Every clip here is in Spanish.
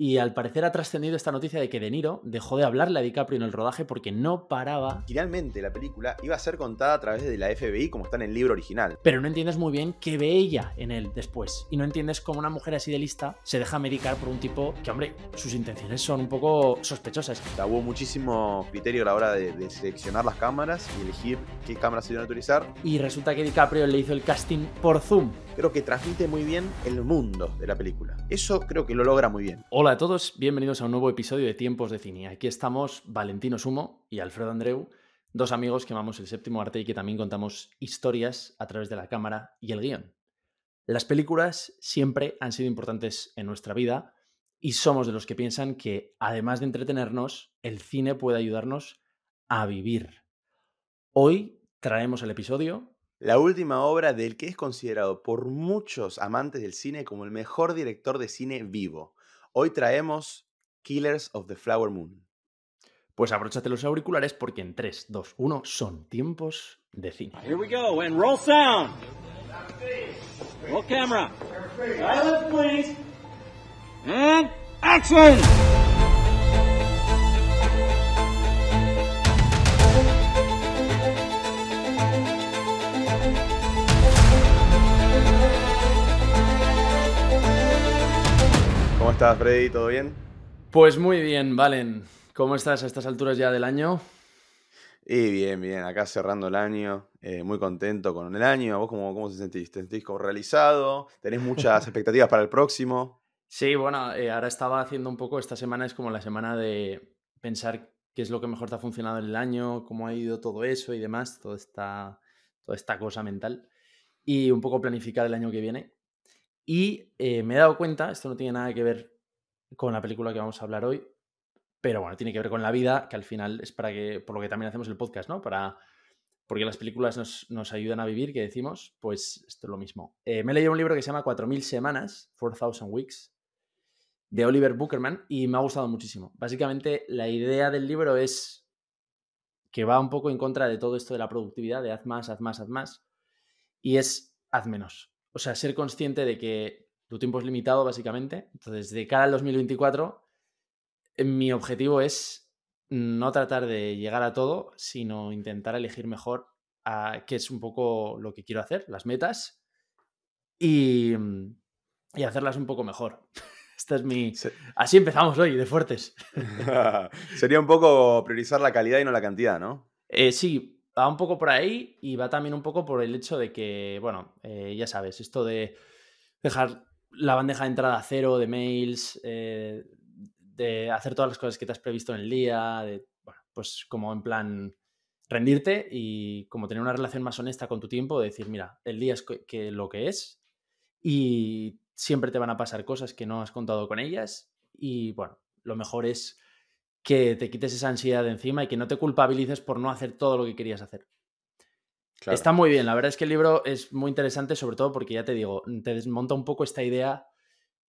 Y al parecer ha trascendido esta noticia de que De Niro dejó de hablarle a DiCaprio en el rodaje porque no paraba. Finalmente, la película iba a ser contada a través de la FBI como está en el libro original. Pero no entiendes muy bien qué ve ella en él después. Y no entiendes cómo una mujer así de lista se deja medicar por un tipo que, hombre, sus intenciones son un poco sospechosas. hubo muchísimo criterio a la hora de, de seleccionar las cámaras y elegir qué cámaras se iban a utilizar. Y resulta que DiCaprio le hizo el casting por Zoom. Creo que transmite muy bien el mundo de la película. Eso creo que lo logra muy bien. Hola a todos, bienvenidos a un nuevo episodio de Tiempos de Cine. Aquí estamos Valentino Sumo y Alfredo Andreu, dos amigos que amamos el séptimo arte y que también contamos historias a través de la cámara y el guion. Las películas siempre han sido importantes en nuestra vida y somos de los que piensan que, además de entretenernos, el cine puede ayudarnos a vivir. Hoy traemos el episodio la última obra del que es considerado por muchos amantes del cine como el mejor director de cine vivo, Hoy traemos Killers of the Flower Moon. Pues abróchate los auriculares porque en 3, 2, 1 son tiempos de cine. Here we go and roll sound. Roll camera. Silence please. And action. ¿Cómo estás, Freddy? ¿Todo bien? Pues muy bien, Valen. ¿Cómo estás a estas alturas ya del año? Y bien, bien, acá cerrando el año, eh, muy contento con el año. ¿Vos cómo, cómo te sentís? ¿Te sentís como realizado? ¿Tenés muchas expectativas para el próximo? Sí, bueno, eh, ahora estaba haciendo un poco, esta semana es como la semana de pensar qué es lo que mejor te ha funcionado en el año, cómo ha ido todo eso y demás, toda esta, toda esta cosa mental. Y un poco planificar el año que viene. Y eh, me he dado cuenta, esto no tiene nada que ver con la película que vamos a hablar hoy, pero bueno, tiene que ver con la vida, que al final es para que, por lo que también hacemos el podcast, ¿no? Para, porque las películas nos, ayudan a vivir, que decimos, pues esto es lo mismo. Eh, me he leído un libro que se llama 4.000 semanas, 4,000 Weeks, de Oliver Bookerman, y me ha gustado muchísimo. Básicamente, la idea del libro es que va un poco en contra de todo esto de la productividad, de haz más, haz más, haz más, y es haz menos o sea, ser consciente de que tu tiempo es limitado, básicamente. Entonces, de cara al 2024, eh, mi objetivo es no tratar de llegar a todo, sino intentar elegir mejor a qué es un poco lo que quiero hacer, las metas, y, mm, y hacerlas un poco mejor. Esta es mi. Así empezamos hoy, de fuertes. Sería un poco priorizar la calidad y no la cantidad, ¿no? Eh, sí, va un poco por ahí y va también un poco por el hecho de que, bueno, eh, ya sabes, esto de dejar la bandeja de entrada cero de mails, eh, de hacer todas las cosas que te has previsto en el día, de, bueno, pues como en plan rendirte y como tener una relación más honesta con tu tiempo, de decir, mira, el día es que lo que es y siempre te van a pasar cosas que no has contado con ellas y bueno, lo mejor es que te quites esa ansiedad de encima y que no te culpabilices por no hacer todo lo que querías hacer. Está muy bien, la verdad es que el libro es muy interesante, sobre todo porque ya te digo, te desmonta un poco esta idea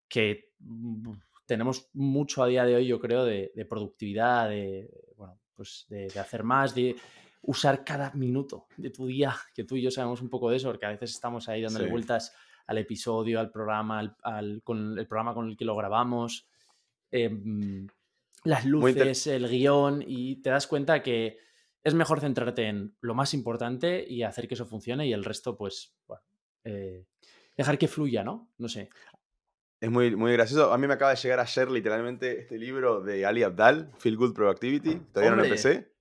que mm, tenemos mucho a día de hoy, yo creo, de, productividad, de, bueno, pues de, hacer más, de usar cada minuto de tu día, que tú y yo sabemos un poco de eso, porque a veces estamos ahí dándole vueltas al episodio, al programa, al, con el programa con el que lo grabamos. Em, las luces, el guion, y te das cuenta que es mejor centrarte en lo más importante y hacer que eso funcione y el resto, pues, bueno, eh, dejar que fluya, ¿no? No sé. Es muy, muy gracioso. A mí me acaba de llegar ayer literalmente este libro de Ali Abdal, Feel Good Productivity. Todavía no lo empecé,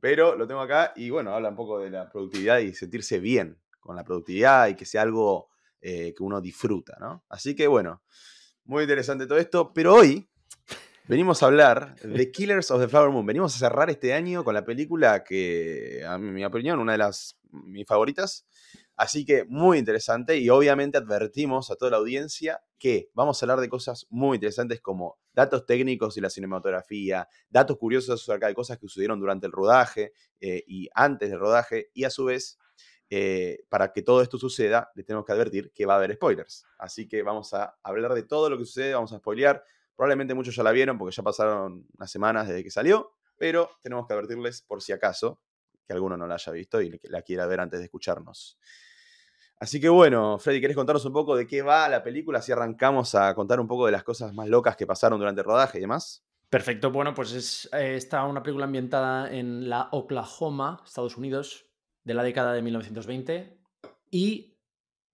pero lo tengo acá y bueno, habla un poco de la productividad y sentirse bien con la productividad y que sea algo eh, que uno disfruta, ¿no? Así que bueno, muy interesante todo esto, pero hoy Venimos a hablar de Killers of the Flower Moon. Venimos a cerrar este año con la película que, a mi opinión, una de las mis favoritas. Así que muy interesante y obviamente advertimos a toda la audiencia que vamos a hablar de cosas muy interesantes como datos técnicos y la cinematografía, datos curiosos acerca de cosas que sucedieron durante el rodaje eh, y antes del rodaje y a su vez eh, para que todo esto suceda, le tenemos que advertir que va a haber spoilers. Así que vamos a hablar de todo lo que sucede, vamos a spoilear Probablemente muchos ya la vieron porque ya pasaron unas semanas desde que salió, pero tenemos que advertirles por si acaso que alguno no la haya visto y la quiera ver antes de escucharnos. Así que bueno, Freddy, ¿querés contarnos un poco de qué va la película? Si arrancamos a contar un poco de las cosas más locas que pasaron durante el rodaje y demás. Perfecto, bueno, pues es eh, está una película ambientada en la Oklahoma, Estados Unidos, de la década de 1920 y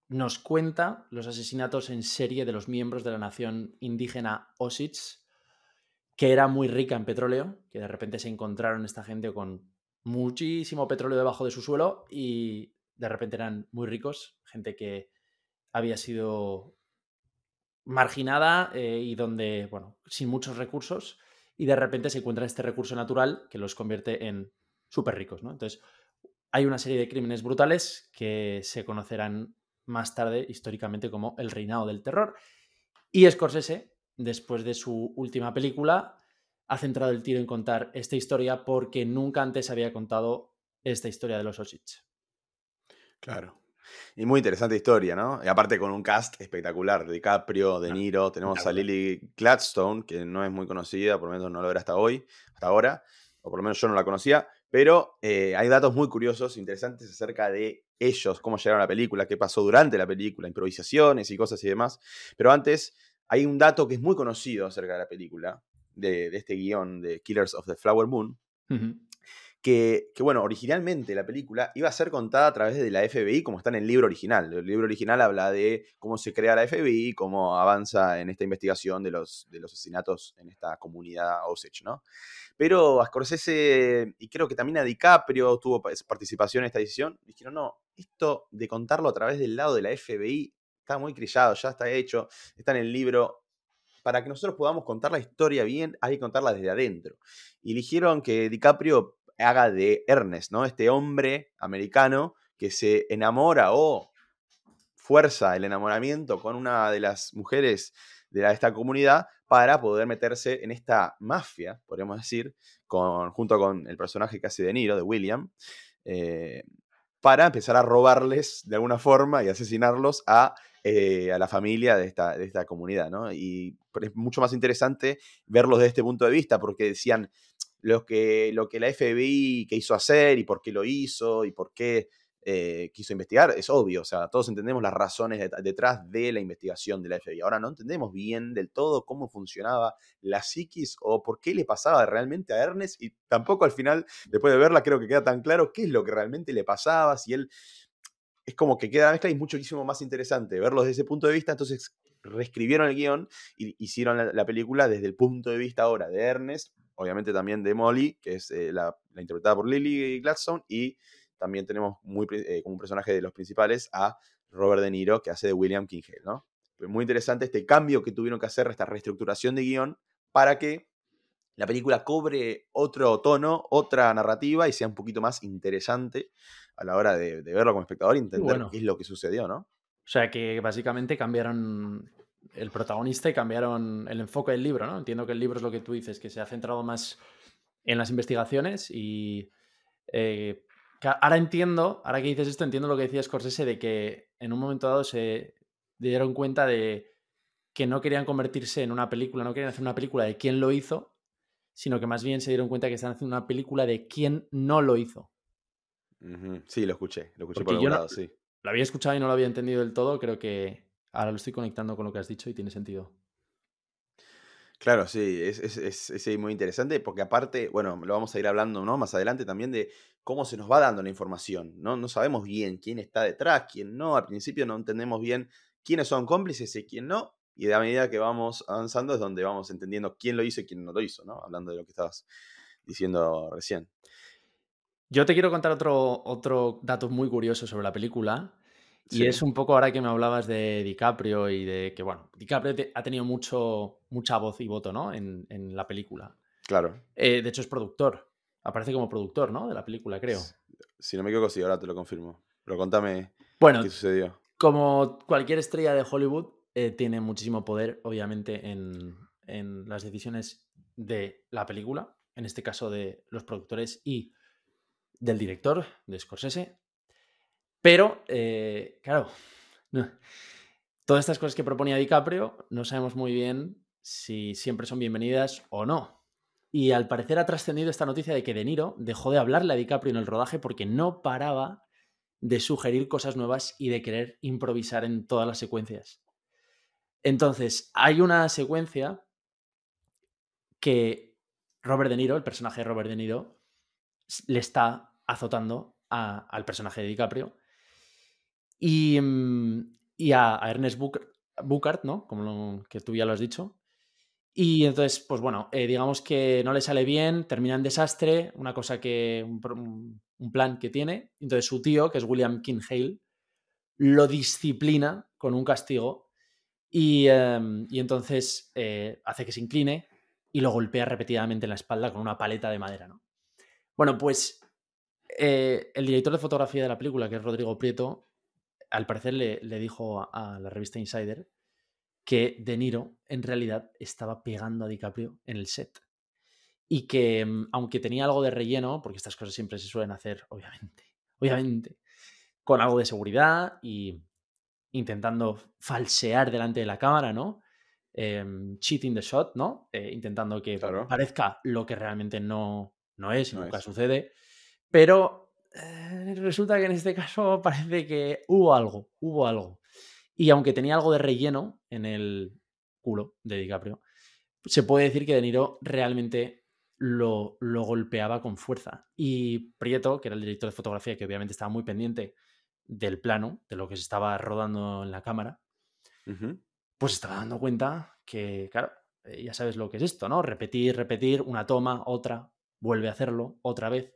nos cuenta los asesinatos en serie de los miembros de la nación indígena Osage, que era muy rica en petróleo, que de repente se encontraron esta gente con muchísimo petróleo debajo de su suelo y de repente eran muy ricos, gente que había sido marginada eh, y donde, bueno, sin muchos recursos, y de repente se encuentra este recurso natural que los convierte en súper ricos. Entonces, hay una serie de crímenes brutales que se conocerán más tarde históricamente como el reinado del terror. Y Scorsese, después de su última película, ha centrado el tiro en contar esta historia porque nunca antes había contado esta historia de los Osage. Claro. Y muy interesante historia, ¿no? Y aparte con un cast espectacular, de DiCaprio, De Niro, tenemos a Lily Gladstone, que no es muy conocida, por lo menos no lo era hasta hoy, hasta ahora, o por lo menos yo no la conocía, pero eh, hay datos muy curiosos, interesantes acerca de ellos, cómo llegaron a la película, qué pasó durante la película, improvisaciones y cosas y demás. Pero antes, hay un dato que es muy conocido acerca de la película, de, este guion de Killers of the Flower Moon, que, bueno, originalmente la película iba a ser contada a través de la FBI, como está en el libro original. El libro original habla de cómo se crea la FBI, cómo avanza en esta investigación de los, de los asesinatos en esta comunidad Osage, ¿no? Pero a Scorsese, y creo que también a DiCaprio tuvo participación en esta decisión, dijeron, no, esto de contarlo a través del lado de la FBI está muy crillado, ya está hecho, está en el libro, para que nosotros podamos contar la historia bien, hay que contarla desde adentro. Y eligieron que DiCaprio haga de Ernest, ¿no? Este hombre americano que se enamora o fuerza el enamoramiento con una de las mujeres de esta comunidad para poder meterse en esta mafia, podríamos decir, junto con el personaje hace de Niro, de William, eh, para empezar a robarles de alguna forma y asesinarlos a, eh, a la familia de esta, de esta comunidad, ¿no? Y es mucho más interesante verlos desde este punto de vista, porque decían, lo que, lo que la FBI quiso hacer y por qué lo hizo y por qué eh, quiso investigar, es obvio, o sea, todos entendemos las razones detrás de la investigación de la FBI. Ahora no entendemos bien del todo cómo funcionaba la psiquis o por qué le pasaba realmente a Ernest y tampoco al final, después de verla, creo que queda tan claro qué es lo que realmente le pasaba, si él... Es como que queda la mezcla y es muchísimo más interesante verlo desde ese punto de vista, entonces reescribieron el guion y hicieron la película desde el punto de vista ahora de Ernest obviamente también de Molly, que es eh, la, interpretada por Lily Gladstone, y también tenemos muy, eh, como un personaje de los principales a Robert De Niro, que hace de William Kinghale, ¿no? muy interesante este cambio que tuvieron que hacer, esta reestructuración de guion, para que la película cobre otro tono, otra narrativa y sea un poquito más interesante a la hora de, verlo como espectador y entender qué es lo que sucedió, ¿no? O sea que básicamente cambiaron el protagonista y cambiaron el enfoque del libro, ¿no? Entiendo que el libro es lo que tú dices, que se ha centrado más en las investigaciones y eh, ahora entiendo, ahora que dices esto, entiendo lo que decía Scorsese de que en un momento dado se dieron cuenta de que no querían convertirse en una película, no querían hacer una película de quién lo hizo, sino que más bien se dieron cuenta que están haciendo una película de quién no lo hizo. Sí, lo escuché, lo escuché por algún lado, sí. Lo había escuchado y no lo había entendido del todo, creo que Ahora lo estoy conectando con lo que has dicho y tiene sentido. Claro, sí, es, es, muy interesante porque aparte, bueno, lo vamos a ir hablando ¿no? más adelante también de cómo se nos va dando la información, ¿no? No sabemos bien quién está detrás, quién no, al principio no entendemos bien quiénes son cómplices y quién no, y a medida que vamos avanzando es donde vamos entendiendo quién lo hizo y quién no lo hizo, ¿no? Hablando de lo que estabas diciendo recién. Yo te quiero contar otro, otro dato muy curioso sobre la película, y es un poco ahora que me hablabas de DiCaprio y de que, bueno, DiCaprio ha tenido mucho, mucha voz y voto, ¿no? En, la película. Claro. Eh, de hecho, es productor. Aparece como productor, ¿no? De la película, creo. Si no me equivoco, sí, ahora te lo confirmo. Pero contame bueno, qué sucedió. Como cualquier estrella de Hollywood, eh, tiene muchísimo poder, obviamente, en, en las decisiones de la película. En este caso, de los productores y del director, de Scorsese. Pero, eh, claro, todas estas cosas que proponía DiCaprio no sabemos muy bien si siempre son bienvenidas o no. Y al parecer ha trascendido esta noticia de que De Niro dejó de hablarle a DiCaprio en el rodaje porque no paraba de sugerir cosas nuevas y de querer improvisar en todas las secuencias. Entonces, hay una secuencia que Robert De Niro, el personaje de Robert De Niro, le está azotando al personaje de DiCaprio y, mm, a, Ernest Buchart, ¿no? Como que tú ya lo has dicho. Y entonces, pues bueno, eh, digamos que no le sale bien, termina en desastre, una cosa que, un, plan que tiene. Entonces su tío, que es William King Hale, lo disciplina con un castigo y, em, entonces eh, hace que se incline y lo golpea repetidamente en la espalda con una paleta de madera, ¿no? Bueno, pues eh, el director de fotografía de la película, que es Rodrigo Prieto, al parecer le, dijo a, la revista Insider que De Niro en realidad estaba pegando a DiCaprio en el set. Y que mm, aunque tenía algo de relleno, porque estas cosas siempre se suelen hacer, obviamente, obviamente, con algo de seguridad y intentando falsear delante de la cámara, ¿no? Em, cheating the shot, ¿no? Eh, intentando que parezca lo que realmente no, no es y nunca sucede. Pero eh, resulta que en este caso parece que hubo algo, hubo algo. Y aunque tenía algo de relleno en el culo de DiCaprio, se puede decir que De Niro realmente lo, lo golpeaba con fuerza. Y Prieto, que era el director de fotografía, que obviamente estaba muy pendiente del plano, de lo que se estaba rodando en la cámara, pues estaba dando cuenta que, claro, eh, ya sabes lo que es esto, ¿no? Repetir, repetir, una toma, otra, vuelve a hacerlo, otra vez.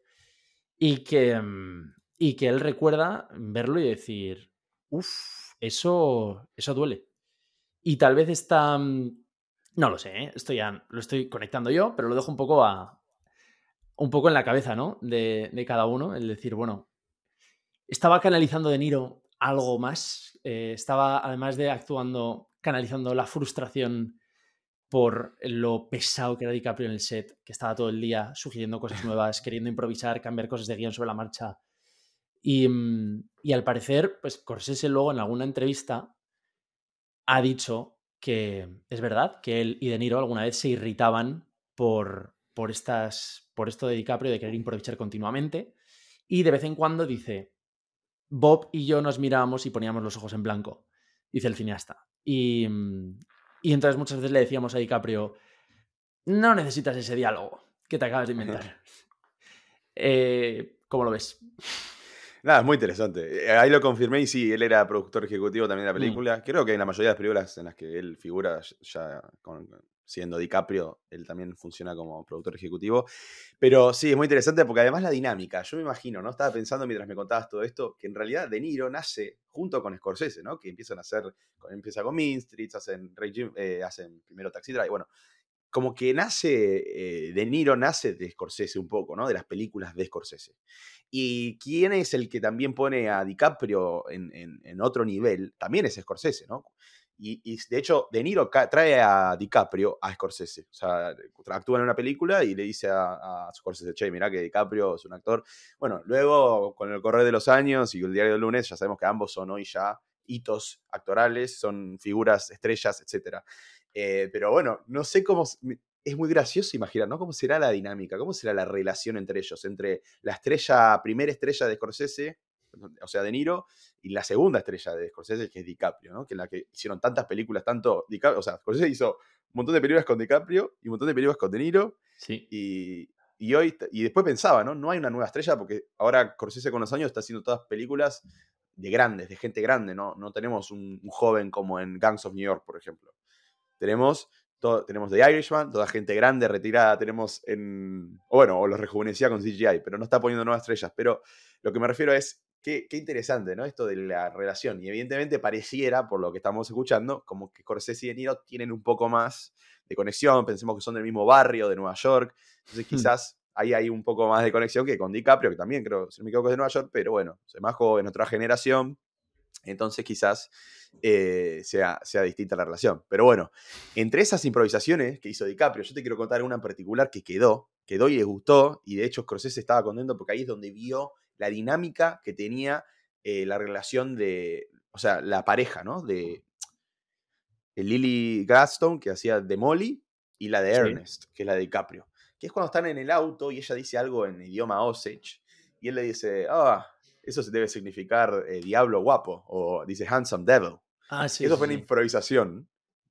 Y que, mm, y que él recuerda verlo y decir, uff, eso, eso duele. Y tal vez está... Mm, no lo sé, ¿eh? lo estoy conectando yo, pero lo dejo un poco a... Un poco en la cabeza, ¿no? De, cada uno, el decir, bueno, estaba canalizando De Niro algo más, eh, estaba además de actuando, canalizando la frustración por lo pesado que era DiCaprio en el set, que estaba todo el día sugiriendo cosas nuevas, queriendo improvisar, cambiar cosas de guion sobre la marcha, Mm, y, al parecer, pues Corsese luego en alguna entrevista ha dicho que es verdad que él y De Niro alguna vez se irritaban por, por, estas, por esto de DiCaprio de querer improvisar continuamente. Y de vez en cuando dice, Bob y yo nos mirábamos y poníamos los ojos en blanco, dice el cineasta. Y, mm, y entonces muchas veces le decíamos a DiCaprio, no necesitas ese diálogo que te acabas de inventar. Eh, ¿Cómo lo ves? Nada, es muy interesante. Eh, ahí lo confirmé y sí, él era productor ejecutivo también de la mm. película. Creo que en la mayoría de las películas en las que él figura, ya siendo DiCaprio, él también funciona como productor ejecutivo. Pero sí, es muy interesante porque además la dinámica, yo me imagino, ¿no? Estaba pensando mientras me contabas todo esto, que en realidad De Niro nace junto con Scorsese, ¿no? Que empiezan a hacer, empieza con Mean Streets, hacen, eh, hacen primero Taxi Drive, bueno, como que nace, eh, De Niro nace de Scorsese un poco, ¿no? De las películas de Scorsese. Y quién es el que también pone a DiCaprio en, otro nivel, también es Scorsese, ¿no? Y, de hecho, De Niro trae a DiCaprio a Scorsese. O sea, actúa en una película y le dice a, Scorsese, che, mirá que DiCaprio es un actor. Bueno, luego, con el correr de los años y el diario del lunes, ya sabemos que ambos son hoy ya hitos actorales, son figuras, estrellas, etcétera. Eh, pero bueno, no sé cómo. Es muy gracioso imaginar, ¿no? ¿Cómo será la dinámica? ¿Cómo será la relación entre ellos? Entre la estrella, primera estrella de Scorsese, o sea, De Niro, y la segunda estrella de Scorsese, que es DiCaprio, ¿no? Que en la que hicieron tantas películas, tanto DiCaprio, o sea, Scorsese hizo un montón de películas con DiCaprio y un montón de películas con De Niro. Sí. Y, y hoy, y después pensaba, ¿no? No hay una nueva estrella porque ahora Scorsese con los años está haciendo todas películas de grandes, de gente grande, ¿no? No tenemos un joven como en Gangs of New York, por ejemplo. Tenemos, todo, tenemos The Irishman, toda gente grande, retirada, tenemos en... O bueno, o los rejuvenecía con CGI, pero no está poniendo nuevas estrellas. Pero lo que me refiero es, qué, qué interesante, ¿no? Esto de la relación. Y evidentemente pareciera, por lo que estamos escuchando, como que Scorsese y De Niro tienen un poco más de conexión, pensemos que son del mismo barrio de Nueva York, entonces hmm. quizás ahí hay un poco más de conexión que con DiCaprio, que también creo, si no me equivoco, es de Nueva York, pero bueno, es más joven, otra generación, entonces quizás eh, sea, sea distinta la relación. Pero bueno, entre esas improvisaciones que hizo DiCaprio, yo te quiero contar una en particular que quedó, quedó y le gustó, y de hecho Scorsese estaba contento porque ahí es donde vio la dinámica que tenía eh, la relación de, o sea, la pareja, ¿no? De, Lily Gladstone, que hacía de Molly, y la de Ernest, que es la de DiCaprio. Que es cuando están en el auto y ella dice algo en idioma Osage, y él le dice, ah, eso debe significar eh, diablo guapo, o dice handsome devil. Ah, sí. eso sí, fue una improvisación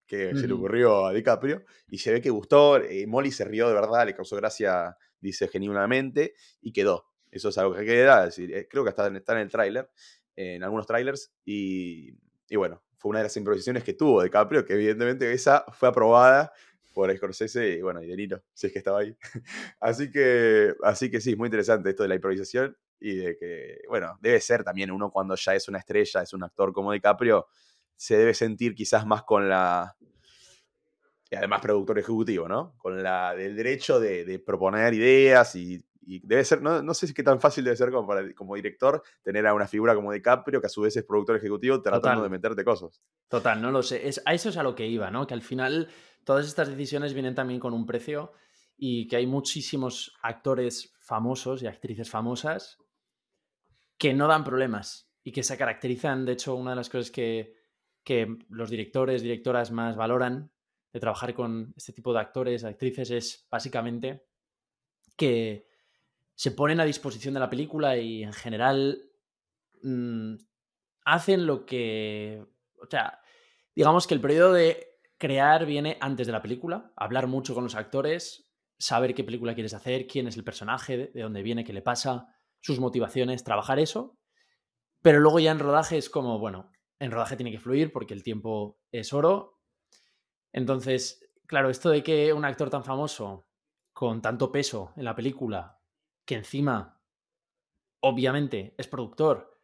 que se le ocurrió a DiCaprio y se ve que gustó. eh, Molly se rió de verdad, le causó gracia, dice genuinamente, y quedó. Eso es algo que queda. es decir, eh, creo que está, en- está en el tráiler, en algunos trailers. Y, y bueno, fue una de las improvisaciones que tuvo DiCaprio, que evidentemente esa fue aprobada por Scorsese y bueno, y De Niro, si es que estaba ahí. así que, así que sí, es muy interesante esto de la improvisación y de que, bueno, debe ser también uno cuando ya es una estrella, es un actor como DiCaprio, se debe sentir quizás más con la. Y además productor ejecutivo, ¿no? Con la del derecho de, de proponer ideas y, y debe ser, no, no sé si qué tan fácil debe ser como, para- como director tener a una figura como DiCaprio que a su vez es productor ejecutivo tratando Total. de meterte cosas. Total, no lo sé. Es, a eso es a lo que iba, ¿no? Que al final todas estas decisiones vienen también con un precio y que hay muchísimos actores famosos y actrices famosas que no dan problemas y que se caracterizan. De hecho, una de las cosas que, que los directores, directoras más valoran de trabajar con este tipo de actores, actrices, es básicamente que se ponen a disposición de la película y en general mm, hacen lo que... O sea, digamos que el periodo de crear viene antes de la película, hablar mucho con los actores, saber qué película quieres hacer, quién es el personaje, de de dónde viene, qué le pasa, sus motivaciones, trabajar eso. Pero luego ya en rodaje es como, bueno, en rodaje tiene que fluir porque el tiempo es oro. Entonces, claro, esto de que un actor tan famoso, con tanto peso en la película, que encima, obviamente, es productor,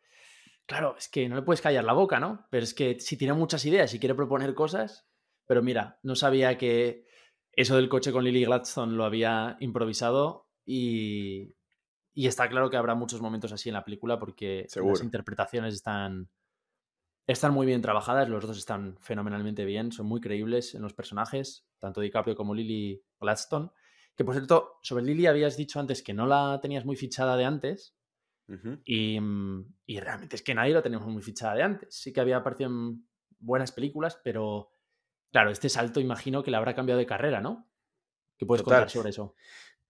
claro, es que no le puedes callar la boca, ¿no? Pero es que si tiene muchas ideas y quiere proponer cosas, pero mira, no sabía que eso del coche con Lily Gladstone lo había improvisado y, y está claro que habrá muchos momentos así en la película porque las interpretaciones están, están muy bien trabajadas, los dos están fenomenalmente bien, son muy creíbles en los personajes, tanto DiCaprio como Lily Gladstone. Que por cierto, sobre Lily habías dicho antes que no la tenías muy fichada de antes. Y, mm, y realmente es que nadie lo tenemos muy fichada de antes. Sí que había aparecido en buenas películas, pero claro, este salto imagino que le habrá cambiado de carrera, ¿no? ¿Qué puedes Total. contar sobre eso?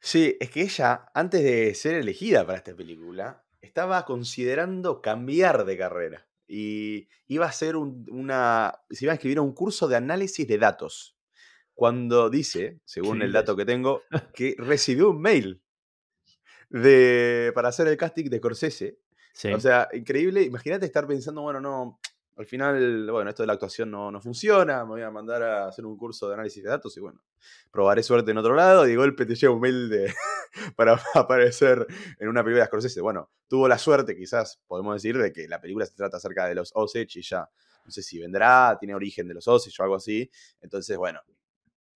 Sí, es que ella, antes de ser elegida para esta película, estaba considerando cambiar de carrera. Y iba a hacer un- una. Se iba a inscribir a un curso de análisis de datos. Cuando dice, según ¿Qué el dato que tengo, que recibió un mail de, para hacer el casting de Scorsese. Sí. O sea, increíble. Imagínate estar pensando, bueno, no. Al final, bueno, esto de la actuación no, no funciona. Me voy a mandar a hacer un curso de análisis de datos y bueno, probaré suerte en otro lado. Y de golpe te un mail para aparecer en una película de Scorsese. Bueno, tuvo la suerte, quizás podemos decir, de que la película se trata acerca de los Osage y ya. No sé si vendrá, tiene origen de los Osage o algo así. Entonces, bueno,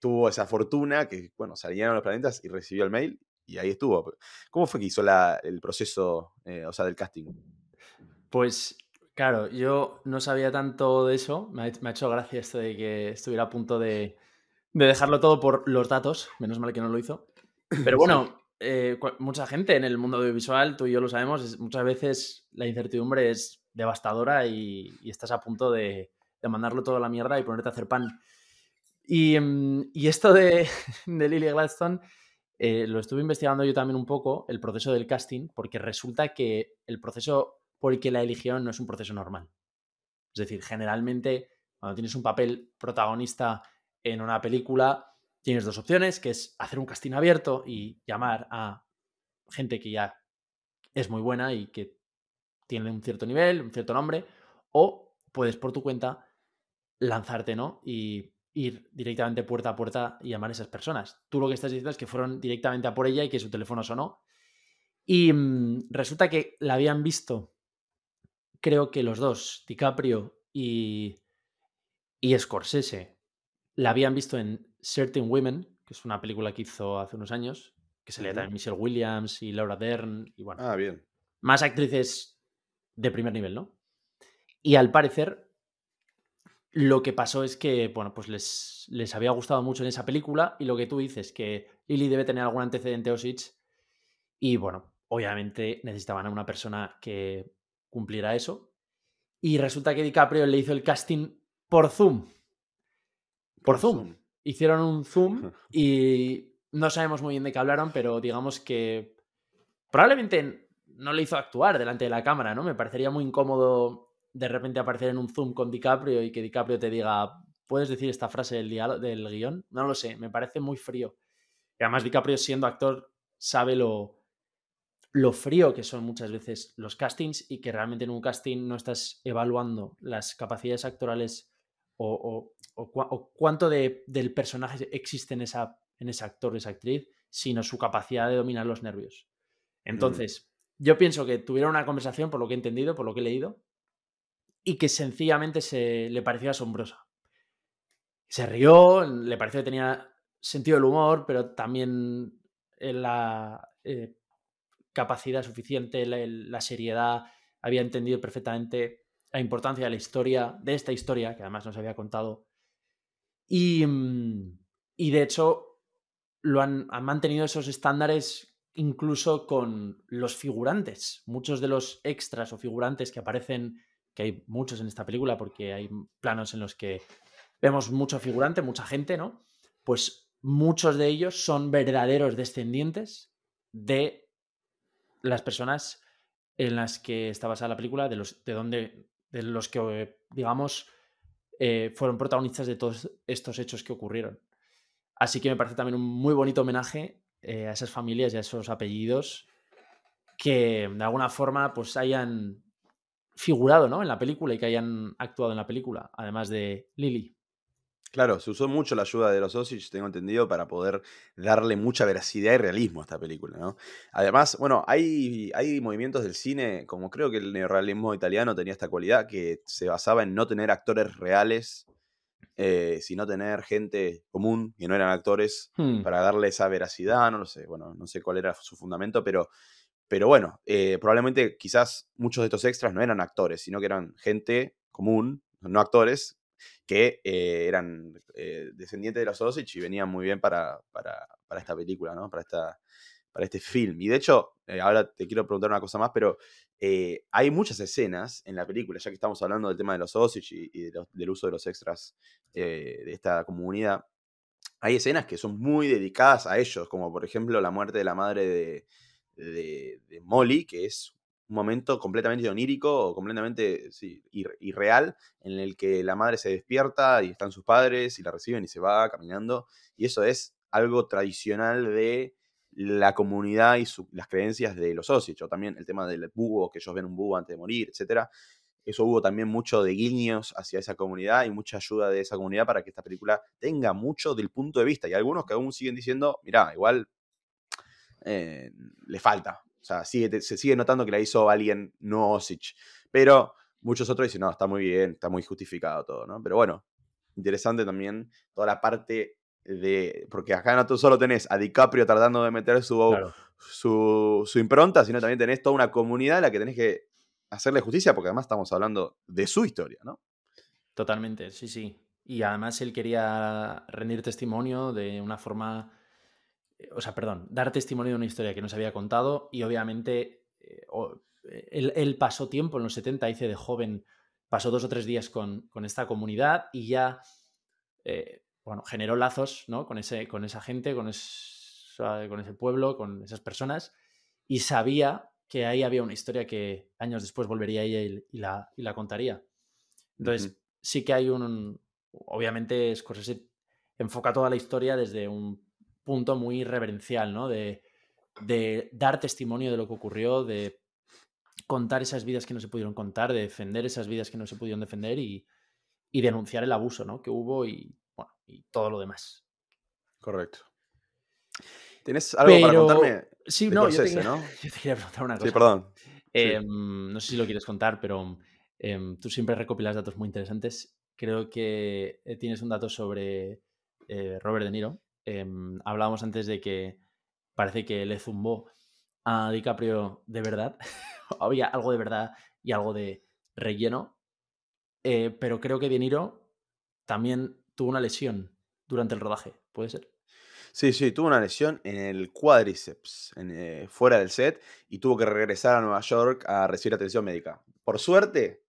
tuvo esa fortuna que, bueno, se alinearon los planetas y recibió el mail y ahí estuvo. ¿Cómo fue que hizo el proceso, eh, o sea, del casting? Pues claro, yo no sabía tanto de eso. Me ha, me ha hecho gracia esto de que estuviera a punto de, de dejarlo todo por los datos. Menos mal que no lo hizo. Pero bueno, eh, mucha gente en el mundo audiovisual, tú y yo lo sabemos, es- muchas veces la incertidumbre es devastadora y, y estás a punto de, de mandarlo todo a la mierda y ponerte a hacer pan. Y, mm, y esto de, de Lily Gladstone eh, lo estuve investigando yo también un poco, el proceso del casting, porque resulta que el proceso por el que la eligieron no es un proceso normal. Es decir, generalmente cuando tienes un papel protagonista en una película, tienes dos opciones, que es hacer un casting abierto y llamar a gente que ya es muy buena y que tiene un cierto nivel, un cierto nombre, o puedes por tu cuenta lanzarte, ¿no? Y ir directamente puerta a puerta y llamar a esas personas. Tú lo que estás diciendo es que fueron directamente a por ella y que su teléfono sonó. Y mm, resulta que la habían visto, creo que los dos, DiCaprio y, y Scorsese, la habían visto en Certain Women, que es una película que hizo hace unos años, que salía Ujú. también Michelle Williams y Laura Dern, y bueno, Ah, bien. más actrices de primer nivel, ¿no? Y al parecer, lo que pasó es que, bueno, pues les, les había gustado mucho en esa película y lo que tú dices, que Lily debe tener algún antecedente Osage y, bueno, obviamente necesitaban a una persona que cumpliera eso. Y resulta que DiCaprio le hizo el casting por Zoom. Por Zoom. Hicieron un Zoom y no sabemos muy bien de qué hablaron, pero digamos que probablemente no le hizo actuar delante de la cámara, ¿no? Me parecería muy incómodo de repente aparecer en un Zoom con DiCaprio y que DiCaprio te diga, ¿puedes decir esta frase del, del guion? No lo sé, me parece muy frío. Y además DiCaprio siendo actor sabe lo, lo frío que son muchas veces los castings y que realmente en un casting no estás evaluando las capacidades actorales o, cuánto de, del personaje existe en, esa, en ese actor o esa actriz, sino su capacidad de dominar los nervios. Mm. Entonces, yo pienso que tuvieron una conversación, por lo que he entendido, por lo que he leído, y que sencillamente se le pareció asombrosa. Se rió, le pareció que tenía sentido del humor, pero también la eh, capacidad suficiente, la, seriedad, había entendido perfectamente la importancia de la historia, de esta historia, que además nos había contado. Y, mm, y de hecho, lo han, han, mantenido esos estándares incluso con los figurantes. Muchos de los extras o figurantes que aparecen, que hay muchos en esta película, porque hay planos en los que vemos mucho figurante, mucha gente, ¿no? Pues muchos de ellos son verdaderos descendientes de las personas en las que está basada la película, de los, de donde, de los que, digamos, eh, fueron protagonistas de todos estos hechos que ocurrieron. Así que me parece también un muy bonito homenaje eh, a esas familias y a esos apellidos que de alguna forma pues hayan figurado ¿no? en la película y que hayan actuado en la película, además de Lily. Claro, se usó mucho la ayuda de los Osage, tengo entendido, para poder darle mucha veracidad y realismo a esta película, ¿no? Además, bueno, hay, hay movimientos del cine, como creo que el neorrealismo italiano tenía esta cualidad, que se basaba en no tener actores reales, eh, sino tener gente común, que no eran actores, hmm. para darle esa veracidad, no lo sé, bueno, no sé cuál era su fundamento, pero, pero bueno, eh, probablemente quizás muchos de estos extras no eran actores, sino que eran gente común, no actores, que eh, eran eh, descendientes de los Osage y venían muy bien para, para, esta película, ¿no? Para, esta, para este film. Y de hecho, eh, ahora te quiero preguntar una cosa más, pero hay muchas escenas en la película, ya que estamos hablando del tema de los Osage y, del uso de los extras de esta comunidad. Hay escenas que son muy dedicadas a ellos, como por ejemplo la muerte de la madre de, de Molly, que es un momento completamente onírico o completamente irreal en el que la madre se despierta y están sus padres y la reciben y se va caminando. Y eso es algo tradicional de la comunidad y las creencias de los socios. O también el tema del búho, que ellos ven un búho antes de morir, etc. Eso hubo también mucho de guiños hacia esa comunidad y mucha ayuda de esa comunidad para que esta película tenga mucho del punto de vista. Y algunos que aún siguen diciendo, mira, igual eh, le falta, o sea, se sigue notando que la hizo alguien no Osich. Pero muchos otros dicen, no, está muy bien, está muy justificado todo, ¿no? Pero bueno, interesante también toda la parte de. Porque acá no solo tenés a DiCaprio tratando de meter su, su, su, impronta, sino también tenés toda una comunidad a la que tenés que hacerle justicia, porque además estamos hablando de su historia, ¿no? Totalmente, sí, sí. Y además él quería rendir testimonio de una forma o sea, perdón, dar testimonio de una historia que no se había contado y obviamente eh, eh, él, pasó tiempo en los 70, hice de joven, pasó dos o tres días con, esta comunidad y ya, eh, bueno, generó lazos, ¿no? Con, ese, con esa gente, con, con ese pueblo, con esas personas y sabía que ahí había una historia que años después volvería ella y, la, y la, contaría. Entonces, sí que hay un, obviamente Scorsese enfoca toda la historia desde un punto muy reverencial, ¿no? De, dar testimonio de lo que ocurrió, de contar esas vidas que no se pudieron contar, de defender esas vidas que no se pudieron defender y, denunciar el abuso, ¿no? Que hubo y, bueno, y todo lo demás. Correcto. ¿Tienes algo para contarme? Sí, no, yo, te, ¿no? yo, te, quería preguntar una cosa. Sí, perdón. Em, no sé si lo quieres contar, pero em, tú siempre recopilas datos muy interesantes. Creo que eh, tienes un dato sobre eh, Robert De Niro, Em, hablábamos antes de que parece que le zumbó a DiCaprio de verdad. Había algo de verdad y algo de relleno. Eh, pero creo que De Niro también tuvo una lesión durante el rodaje, ¿puede ser? Sí, sí, tuvo una lesión en el cuádriceps, eh, fuera del set, y tuvo que regresar a Nueva York a recibir atención médica. Por suerte,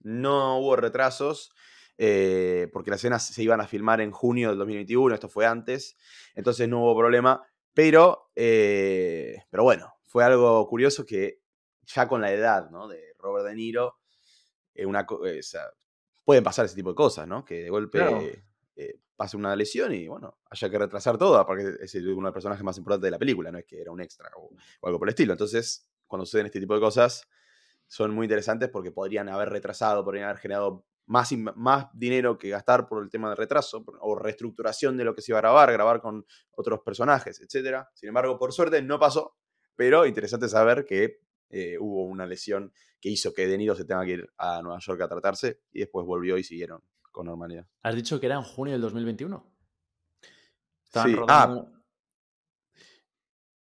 no hubo retrasos eh, porque las escenas se iban a filmar en junio del 2021, esto fue antes, entonces no hubo problema, pero, eh, pero bueno, fue algo curioso que ya con la edad, ¿no? De Robert De Niro, eh, una, pueden pasar ese tipo de cosas, ¿no? Que de golpe eh, pase una lesión y, bueno, haya que retrasar todo, porque es uno de los personajes más importantes de la película, no es que era un extra o, algo por el estilo. Entonces, cuando suceden este tipo de cosas, son muy interesantes porque podrían haber retrasado, podrían haber generado más, más dinero que gastar por el tema de retraso o reestructuración de lo que se iba a grabar, grabar con otros personajes, etc. Sin embargo, por suerte no pasó, pero interesante saber que eh, hubo una lesión que hizo que De Niro se tenga que ir a Nueva York a tratarse y después volvió y siguieron con normalidad. Has dicho que era en junio del 2021. sí, ah,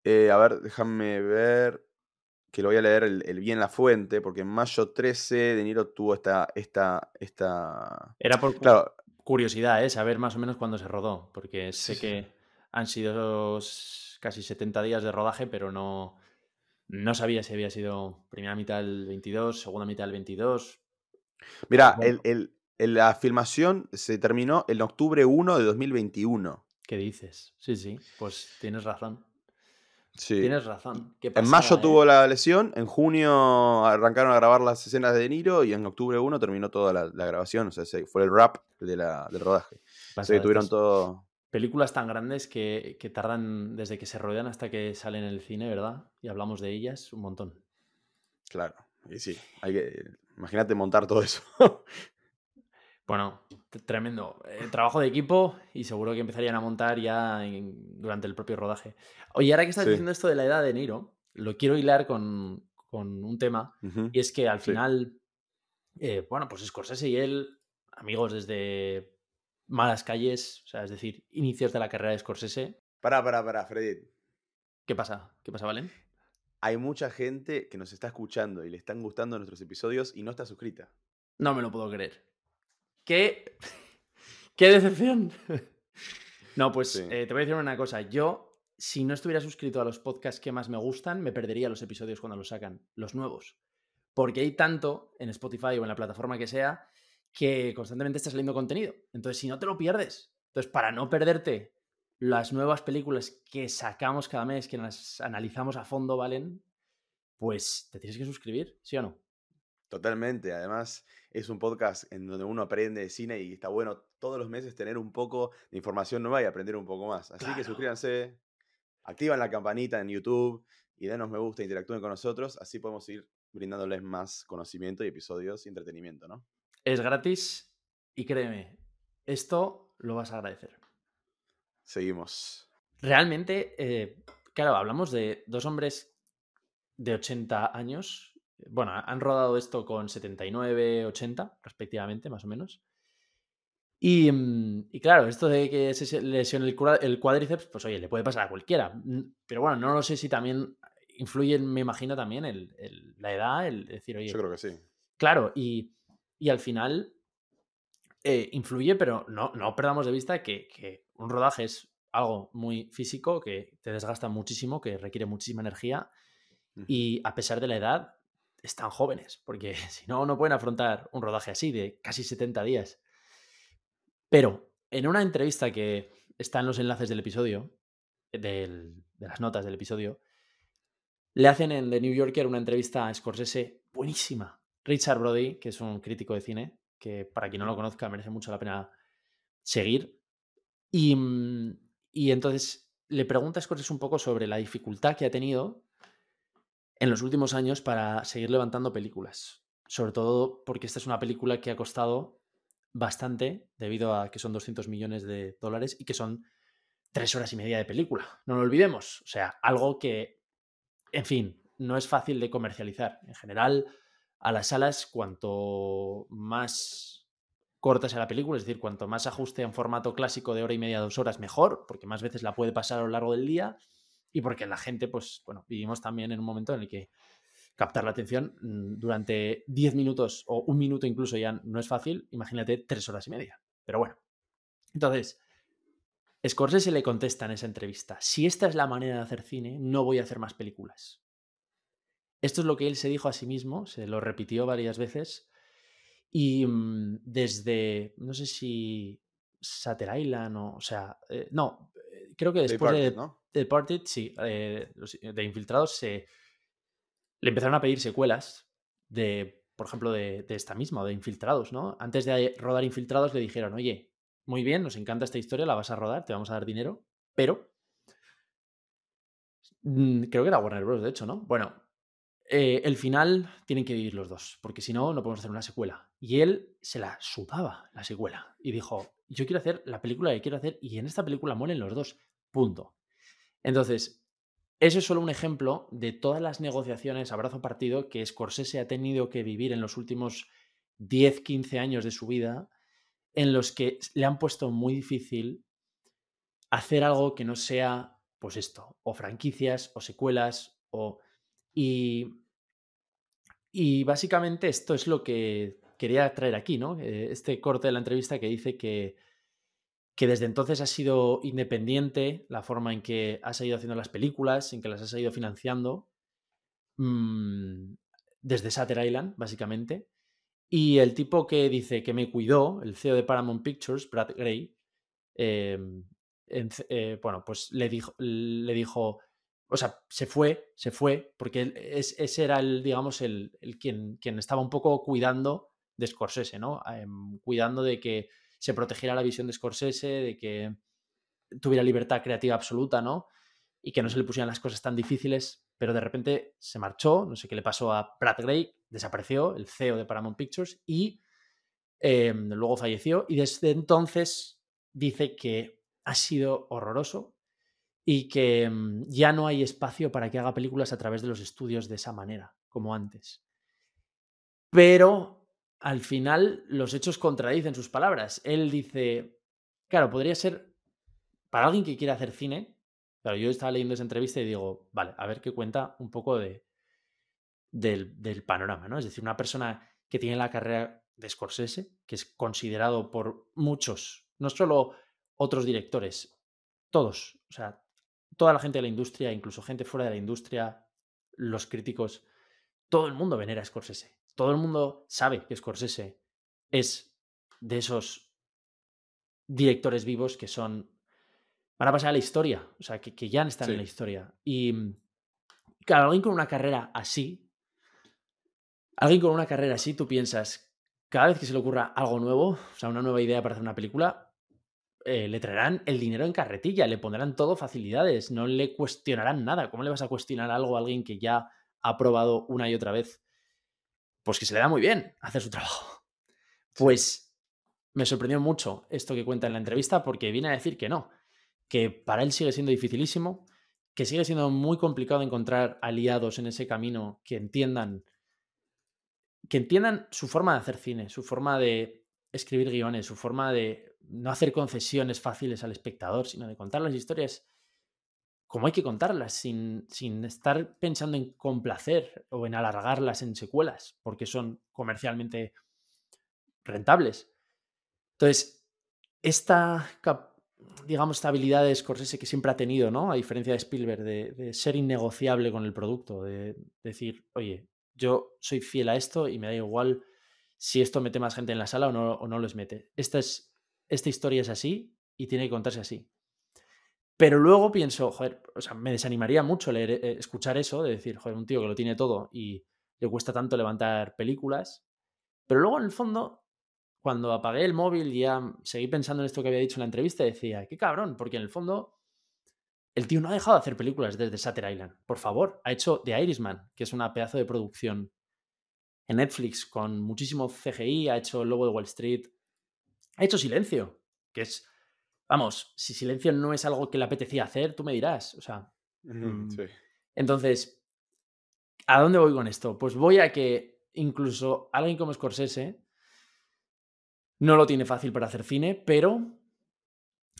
eh, a ver, déjame ver que lo voy a leer el, bien la fuente, porque en mayo 13 De Niro tuvo esta, esta, esta... Era por claro. curiosidad, ¿eh? saber más o menos cuándo se rodó, porque sé que han sido casi 70 días de rodaje, pero no, no sabía si había sido primera mitad del 22, segunda mitad del 22. Mira, el, la filmación se terminó en octubre 1 de 2021. ¿Qué dices? Sí, sí, pues tienes razón. Sí. Tienes razón. en mayo tuvo la lesión, en junio arrancaron a grabar las escenas de De Niro y en octubre 1 terminó toda la, grabación, o sea, fue el rap de la, del rodaje. O sea, que tuvieron todo... Películas tan grandes que, que, tardan desde que se rodean hasta que salen en el cine, ¿verdad? Y hablamos de ellas un montón. Claro, y sí, hay que... Imagínate montar todo eso. Bueno, tremendo. Eh, trabajo de equipo y seguro que empezarían a montar ya durante el propio rodaje. Oye, ahora que estás diciendo esto de la edad de Niro, lo quiero hilar con, un tema. Y es que al final, eh, bueno, pues Scorsese y él, amigos desde malas calles, o sea, es decir, inicios de la carrera de Scorsese. Para, para, para, Freddy. ¿Qué pasa? ¿Qué pasa, Valen? Hay mucha gente que nos está escuchando y le están gustando nuestros episodios y no está suscrita. No me lo puedo creer. ¿Qué, qué decepción? no, pues eh, te voy a decir una cosa. Yo, si no estuviera suscrito a los podcasts que más me gustan, me perdería los episodios cuando los sacan, los nuevos. Porque hay tanto en Spotify o en la plataforma que sea que constantemente está saliendo contenido. Entonces, si no te lo pierdes, entonces para no perderte las nuevas películas que sacamos cada mes, que las analizamos a fondo, ¿valen? Pues te tienes que suscribir, ¿sí o no? Totalmente. Además, es un podcast en donde uno aprende de cine y está bueno todos los meses tener un poco de información nueva y aprender un poco más. Así que suscríbanse, activan la campanita en YouTube y denos me gusta, interactúen con nosotros. Así podemos ir brindándoles más conocimiento y episodios y entretenimiento, ¿no? Es gratis y créeme, esto lo vas a agradecer. Seguimos. Realmente, eh, claro, hablamos de dos hombres de 80 años bueno, han rodado esto con 79, 80, respectivamente, más o menos. Y, mm, y claro, esto de que se lesione el, cuádriceps, pues oye, le puede pasar a cualquiera. Pero bueno, no lo sé si también influye, me imagino también, el, la edad, el decir, oye. Yo creo que sí. Claro, y, y al final eh, influye, pero no, no perdamos de vista que, que, un rodaje es algo muy físico, que te desgasta muchísimo, que requiere muchísima energía. Y a pesar de la edad, están jóvenes, porque si no, no pueden afrontar un rodaje así de casi 70 días. Pero en una entrevista que está en los enlaces del episodio, de las notas del episodio, le hacen en The New Yorker una entrevista a Scorsese buenísima. Richard Brody, que es un crítico de cine, que para quien no lo conozca merece mucho la pena seguir. Y, mm, y entonces le pregunta a Scorsese un poco sobre la dificultad que ha tenido en los últimos años para seguir levantando películas. Sobre todo porque esta es una película que ha costado bastante debido a que son 200 millones de dólares y que son tres horas y media de película. No lo olvidemos. O sea, algo que, en fin, no es fácil de comercializar. En general, a las salas, cuanto más corta sea la película, es decir, cuanto más ajuste en formato clásico de hora y media, dos horas, mejor, porque más veces la puede pasar a lo largo del día y porque la gente, pues bueno, vivimos también en un momento en el que captar la atención mm, durante 10 minutos o un minuto incluso ya no es fácil, imagínate tres horas y media. Pero bueno, entonces, Scorsese le contesta en esa entrevista, si esta es la manera de hacer cine, no voy a hacer más películas. Esto es lo que él se dijo a sí mismo, se lo repitió varias veces, y mm, desde, no sé si Sater Island o, o sea, eh, no, eh, creo que después de, ¿no? Departed, sí, eh, de Infiltrados se, le empezaron a pedir secuelas de, por ejemplo, de, esta misma, de Infiltrados, ¿no? Antes de rodar Infiltrados le dijeron, oye, muy bien, nos encanta esta historia, la vas a rodar, te vamos a dar dinero, pero... mm, Creo que era Warner Bros., de hecho, ¿no? Bueno, eh, el final tienen que vivir los dos, porque si no, no podemos hacer una secuela. Y él se la sudaba la secuela y dijo, yo quiero hacer la película que quiero hacer y en esta película mueren los dos, punto. Entonces, eso es solo un ejemplo de todas las negociaciones a brazo partido que Scorsese ha tenido que vivir en los últimos 10, 15 años de su vida, en los que le han puesto muy difícil hacer algo que no sea, pues esto, o franquicias, o secuelas, o... Y, y básicamente esto es lo que quería traer aquí, ¿no? Eh, Este corte de la entrevista que dice que, que desde entonces ha sido independiente la forma en que has ido haciendo las películas, en que las has ido financiando, mm, desde Satter Island, básicamente. Y el tipo que dice que me cuidó, el CEO de Paramount Pictures, Brad Gray, en- eh, bueno, pues le dijo, le dijo, o sea, se fue, se fue, porque es- ese era el, digamos, el, el quien, quien estaba un poco cuidando de Scorsese, ¿no? Em, cuidando de que se protegiera la visión de Scorsese, de que tuviera libertad creativa absoluta, ¿no? Y que no se le pusieran las cosas tan difíciles, pero de repente se marchó, no sé qué le pasó a Brad Gray, desapareció, el CEO de Paramount Pictures, y eh, luego falleció, y desde entonces dice que ha sido horroroso y que mm, ya no hay espacio para que haga películas a través de los estudios de esa manera, como antes. Pero al final los hechos contradicen sus palabras. Él dice, claro, podría ser para alguien que quiera hacer cine, pero yo estaba leyendo esa entrevista y digo, vale, a ver qué cuenta un poco de, del, del panorama, ¿no? Es decir, una persona que tiene la carrera de Scorsese, que es considerado por muchos, no solo otros directores, todos, o sea, toda la gente de la industria, incluso gente fuera de la industria, los críticos, todo el mundo venera a Scorsese. Todo el mundo sabe que Scorsese es de esos directores vivos que son. van a pasar a la historia. O sea, que, que ya están Sí. en la historia. Y mm, claro, alguien con una carrera así. Alguien con una carrera así, tú piensas, cada vez que se le ocurra algo nuevo, o sea, una nueva idea para hacer una película, eh, le traerán el dinero en carretilla, le pondrán todo facilidades, no le cuestionarán nada. ¿Cómo le vas a cuestionar algo a alguien que ya ha probado una y otra vez? Pues que se le da muy bien hacer su trabajo. Pues me sorprendió mucho esto que cuenta en la entrevista porque viene a decir que no, que para él sigue siendo dificilísimo, que sigue siendo muy complicado encontrar aliados en ese camino que entiendan que entiendan su forma de hacer cine, su forma de escribir guiones, su forma de no hacer concesiones fáciles al espectador, sino de contar las historias como hay que contarlas, sin, sin estar pensando en complacer o en alargarlas en secuelas, porque son comercialmente rentables. Entonces, esta, digamos, esta habilidad de Scorsese que siempre ha tenido, ¿no? A diferencia de Spielberg, de, de ser innegociable con el producto, de decir, oye, yo soy fiel a esto y me da igual si esto mete más gente en la sala o no, o no les mete. Esta, es, esta historia es así y tiene que contarse así. Pero luego pienso, joder, o sea, me desanimaría mucho leer, eh, escuchar eso, de decir, joder, un tío que lo tiene todo y le cuesta tanto levantar películas. Pero luego, en el fondo, cuando apagué el móvil y ya seguí pensando en esto que había dicho en la entrevista, decía, qué cabrón, porque en el fondo el tío no ha dejado de hacer películas desde Shutter Island. Por favor, ha hecho The Irishman, que es una pedazo de producción en Netflix con muchísimo CGI, ha hecho El Lobo de Wall Street, ha hecho Silencio, que es, vamos, si Silencio no es algo que le apetecía hacer, tú me dirás, o sea, Mm. Sí. entonces, ¿a dónde voy con esto? Pues voy a que incluso alguien como Scorsese no lo tiene fácil para hacer cine, pero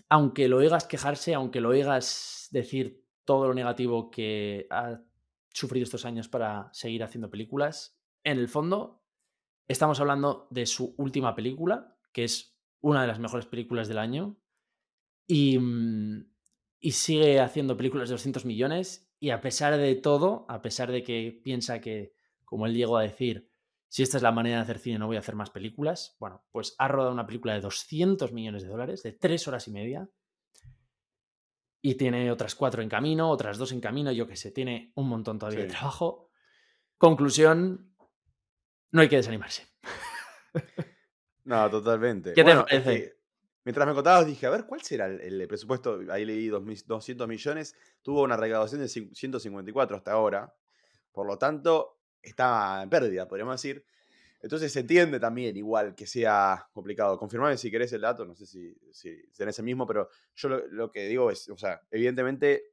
aunque lo oigas quejarse, aunque lo oigas decir todo lo negativo que ha sufrido estos años para seguir haciendo películas, en el fondo estamos hablando de su última película, que es una de las mejores películas del año, y, mm, y sigue haciendo películas de 200 millones, y a pesar de todo, a pesar de que piensa que, como él llegó a decir, si esta es la manera de hacer cine, no voy a hacer más películas. Bueno, pues ha rodado una película de 200 millones de dólares, de tres horas y media. Y tiene otras cuatro en camino, otras dos en camino, yo qué sé, tiene un montón todavía de trabajo. Conclusión, no hay que desanimarse. No, totalmente. ¿Qué te Bueno, es parece? Mientras me contabas dije, a ver, ¿cuál será el, presupuesto? Ahí leí 2.000 200 millones, tuvo una recaudación de cin- 154 hasta ahora. Por lo tanto, está en pérdida, podríamos decir. Entonces se entiende también igual que sea complicado. Confirmame si querés el dato, no sé si, si tenés el mismo, pero yo lo, lo que digo es, o sea, evidentemente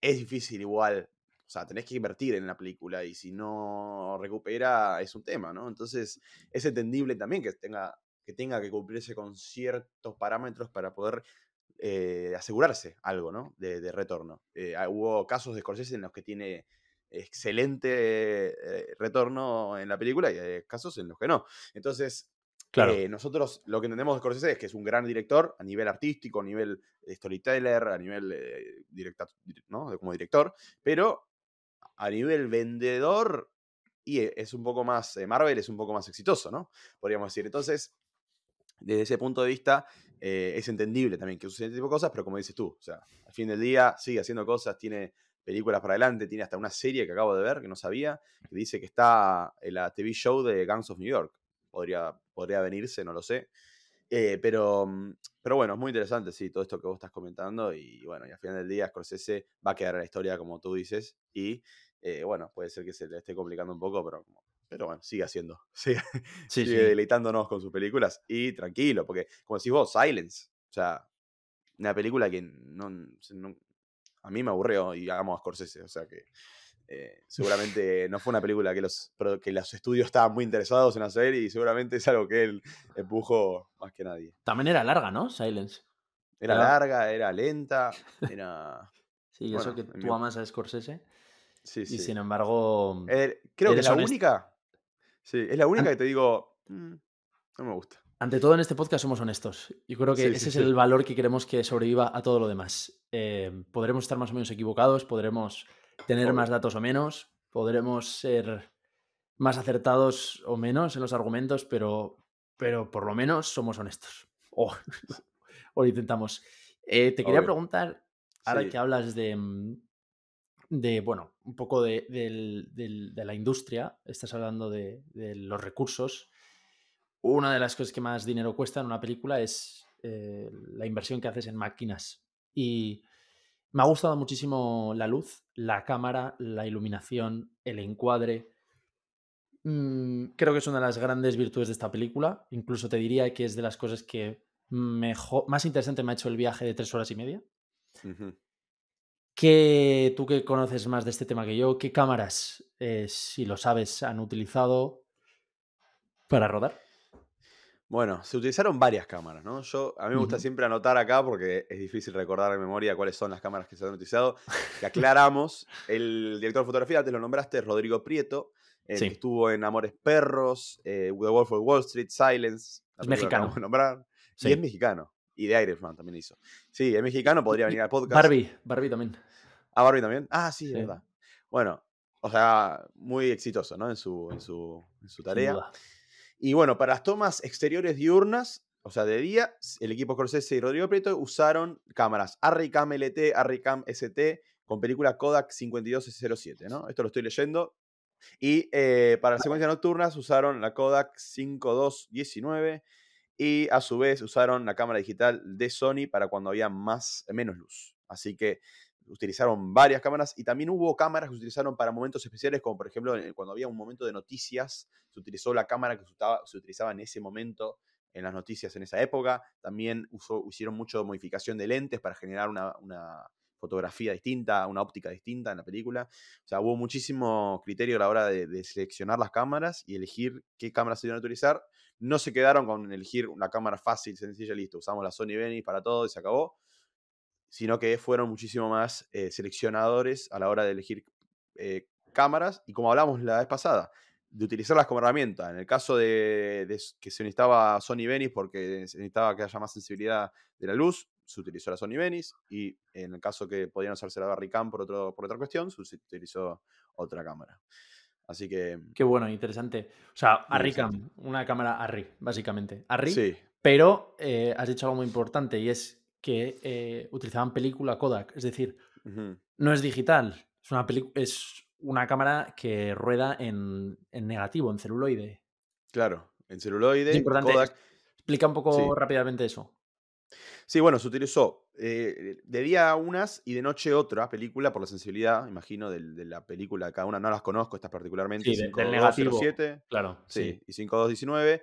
es difícil igual. O sea, tenés que invertir en la película y si no recupera es un tema, ¿no? Entonces es entendible también que tenga que, tenga que cumplirse con ciertos parámetros para poder eh, asegurarse algo, ¿no? De, de retorno. Eh, ah, hubo casos de Scorsese en los que tiene excelente eh, retorno en la película y hay casos en los que no. Entonces, Claro. eh, nosotros lo que entendemos de Scorsese es que es un gran director a nivel artístico, a nivel storyteller, a nivel eh, directa- ¿no? como director, pero a nivel vendedor y es un poco más, eh, Marvel es un poco más exitoso, ¿no? Podríamos decir. Entonces, desde ese punto de vista, eh, es entendible también que suceden ese tipo de cosas, pero como dices tú, o sea, al fin del día sigue haciendo cosas, tiene películas para adelante, tiene hasta una serie que acabo de ver, que no sabía, que dice que está en la TV show de Gangs of New York. Podría, podría venirse, no lo sé. Eh, pero, mm, pero bueno, es muy interesante, sí, todo esto que vos estás comentando. Y bueno, al final del día, Scorsese va a quedar en la historia, como tú dices. Y eh, bueno, puede ser que se le esté complicando un poco, pero, pero bueno, sigue haciendo. Sigue, Sí, sigue sí. deleitándonos con sus películas. Y tranquilo, porque como decís vos, Silence. O sea, una película que no, no- a mí me aburrió y amo a Scorsese. O sea que eh, seguramente no fue una película que los, que los estudios estaban muy interesados en hacer y seguramente es algo que él empujó más que nadie. También era larga, ¿no? Silence. Era larga, era lenta, era... Sí, y eso Bueno, que tú amas a Scorsese. Sí, Y sí. sin embargo. Eh, creo que es la honesto. única... Sí, es la única que te digo... "Mm, no me gusta. Ante todo en este podcast somos honestos. Y creo que Sí, ese sí, es sí. el valor que queremos que sobreviva a todo lo demás. Eh, podremos estar más o menos equivocados, podremos tener más datos o menos, podremos ser más acertados o menos en los argumentos, pero, pero por lo menos somos honestos. O, o lo intentamos. Eh, te quería Obvio. preguntar, ahora que hablas de, mm, de, bueno, un poco de, de la industria, estás hablando de, los recursos. Una de las cosas que más dinero cuesta en una película es eh, la inversión que haces en máquinas. Y me ha gustado muchísimo la luz, la cámara, la iluminación, el encuadre. Mm, creo que es una de las grandes virtudes de esta película. Incluso te diría que es de las cosas que mejor, más interesante me ha hecho el viaje de tres horas y media. Ujú. ¿Qué, tú que conoces más de este tema que yo, qué cámaras, eh, si lo sabes, han utilizado para rodar? Bueno, se utilizaron varias cámaras, ¿no? Yo, a mí me gusta siempre anotar acá porque es difícil recordar de memoria cuáles son las cámaras que se han utilizado. Que aclaramos, el director de fotografía, te lo nombraste, Rodrigo Prieto, Sí. que estuvo en Amores Perros, eh, The Wolf of Wall Street, Silence. Es mexicano. nombrar. Sí. Y es mexicano. Y de Irishman también hizo. Sí, es mexicano, podría venir al podcast. Barbie, Barbie también. Ah, Barbie también. Ah, sí, Sí. es verdad. Bueno, o sea, muy exitoso, ¿no? En su, en su, en su tarea. Y bueno, para las tomas exteriores diurnas, o sea, de día, el equipo Scorsese y Rodrigo Prieto usaron cámaras Arricam LT, Arricam ST con película Kodak 5207, ¿no? Esto lo estoy leyendo. Y eh, para las secuencias nocturnas usaron la Kodak 5219 y a su vez usaron la cámara digital de Sony para cuando había más, menos luz. Así que utilizaron varias cámaras y también hubo cámaras que se utilizaron para momentos especiales, como por ejemplo en- cuando había un momento de noticias, se utilizó la cámara que se utilizaba en ese momento en las noticias en esa época. También usó- hicieron mucho modificación de lentes para generar una fotografía distinta, una óptica distinta en la película. O sea, hubo muchísimo criterio a la hora de, seleccionar las cámaras y elegir qué cámaras se iban a utilizar. No se quedaron con elegir una cámara fácil, sencilla, listo. Usamos la Sony Venice para todo y se acabó. Sino que fueron muchísimo más eh, seleccionadores a la hora de elegir eh, cámaras. Y como hablamos la vez pasada, de utilizarlas como herramienta. En el caso de, de que se necesitaba Sony Venice porque se necesitaba que haya más sensibilidad de la luz, se utilizó la Sony Venice. Y en el caso que podían usarse la Barricam por, otro, por otra cuestión, se utilizó otra cámara. Así que Qué bueno, interesante. O sea, Arricam, una cámara Arri, básicamente. Arri, sí, pero eh, has dicho algo muy importante y es que eh, utilizaban película Kodak, es decir, no es digital, es una, es una cámara que rueda en, en negativo, en celuloide. Claro, en celuloide. Es importante. Kodak. Explica un poco Sí. rápidamente eso. Sí, bueno, se utilizó eh, de día unas y de noche otra película por la sensibilidad, imagino, de, la película. Cada una no las conozco, estas particularmente. Sí, de- del negativo. 5207, Claro, sí, sí. y 5219.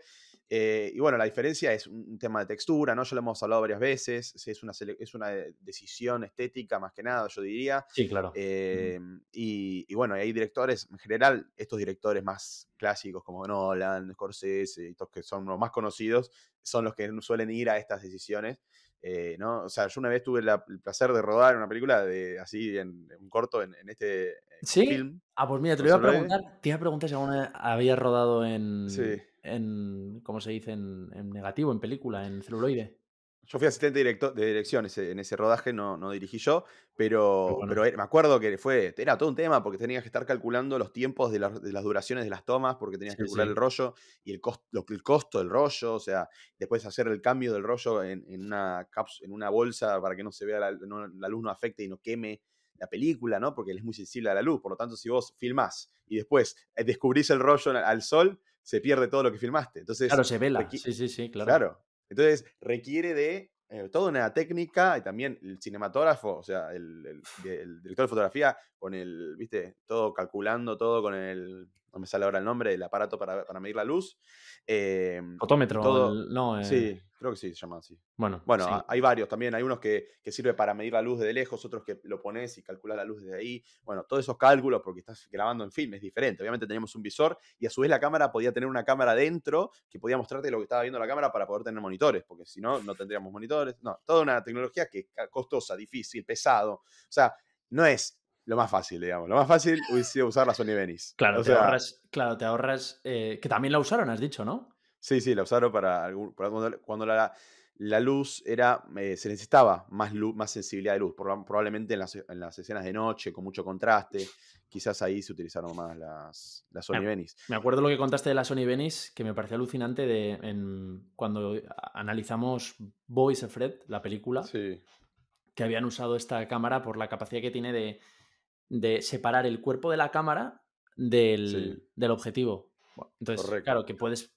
Eh, y bueno, la diferencia es un tema de textura, ¿no? Ya lo hemos hablado varias veces. es, una, es una decisión estética más que nada, yo diría. Sí, claro. Eh, y, y bueno, hay directores, en general, estos directores más clásicos como Nolan, Scorsese, y estos que son los más conocidos, son los que suelen ir a estas decisiones. eh, ¿no? O sea, yo una vez tuve la- el placer de rodar una película de así en, en un corto en, en este eh, ¿Sí? film. Ah, pues mira, te ¿Con lo iba a preguntar. Te iba a preguntar si alguna vez habías rodado en. Sí. En ¿Cómo se dice? En, en negativo, en película, en celuloide. Yo fui asistente directo- de dirección ese- en ese rodaje, no, no dirigí yo, pero, bueno. pero era- me acuerdo que fue, era todo un tema porque tenías que estar calculando los tiempos de, las- de las duraciones de las tomas, porque tenías que calcular sí. el rollo y el, lo, el costo del rollo, o sea, después hacer el cambio del rollo en, en una, caps- en una bolsa para que no se vea, la, no- la luz no afecte y no queme la película, ¿no? Porque él es muy sensible a la luz, por lo tanto, si vos filmás y después eh, descubrís el rollo al sol, se pierde todo lo que filmaste. Entonces, Claro, se vela. Sí, sí, sí, claro. Claro. Entonces requiere de eh, toda una técnica y también el cinematógrafo, o sea, el, el- el director de fotografía con el, viste, todo calculando, todo con el, no me sale ahora el nombre, el aparato para, para medir la luz. eh, Fotómetro. todo- el- no, eh, sí, creo que sí, se llama así. Bueno, Bueno, sí. hay varios también. Hay unos que, que sirve para medir la luz desde lejos, otros que lo pones y calculas la luz desde ahí. Bueno, todos esos cálculos, porque estás grabando en film, es diferente. Obviamente teníamos un visor y a su vez la cámara podía tener una cámara dentro que podía mostrarte lo que estaba viendo la cámara para poder tener monitores, porque si no, no tendríamos monitores. No, toda una tecnología que es costosa, difícil, pesado. O sea, no es lo más fácil, digamos. Lo más fácil hubiese sido usar la Sony Venice. Claro, o te sea, ahorras. Claro, te ahorras. eh, que también la usaron, has dicho, ¿no? Sí, sí, la usaron para, algún- para cuando, cuando la, la luz era, eh, se necesitaba más luz, más sensibilidad de luz, proba- probablemente en las, en las escenas de noche con mucho contraste, quizás ahí se utilizaron más las, las Sony. Venice. Me acuerdo lo que contaste de la Sony Venice, que me pareció alucinante de en, cuando analizamos Boys of Fred, la película, Sí, que habían usado esta cámara por la capacidad que tiene de, de separar el cuerpo de la cámara del, Sí. del objetivo. Entonces, Correcto. claro, que puedes,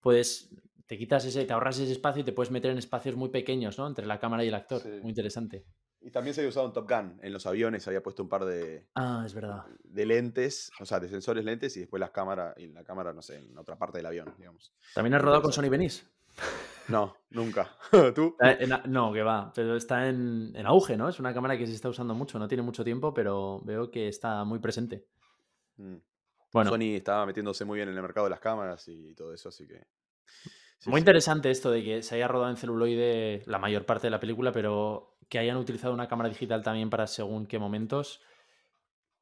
puedes, te quitas ese, te ahorras ese espacio y te puedes meter en espacios muy pequeños, ¿no? Entre la cámara y el actor. Sí. Muy interesante. y también se había usado en Top Gun, en los aviones había puesto un par de, Ah, es verdad. de lentes, o sea, de sensores lentes y después las cámaras, y la cámara, no sé, en otra parte del avión, digamos. ¿También has rodado con. Sony Venice? No, nunca. ¿Tú? En- no, que va, pero está en, en auge, ¿no? Es una cámara que se está usando mucho, no tiene mucho tiempo, pero veo que está muy presente. Mm. Bueno, Sony estaba metiéndose muy bien en el mercado de las cámaras y todo eso, así que... sí, muy sí. interesante esto de que se haya rodado en celuloide la mayor parte de la película, pero que hayan utilizado una cámara digital también para según qué momentos.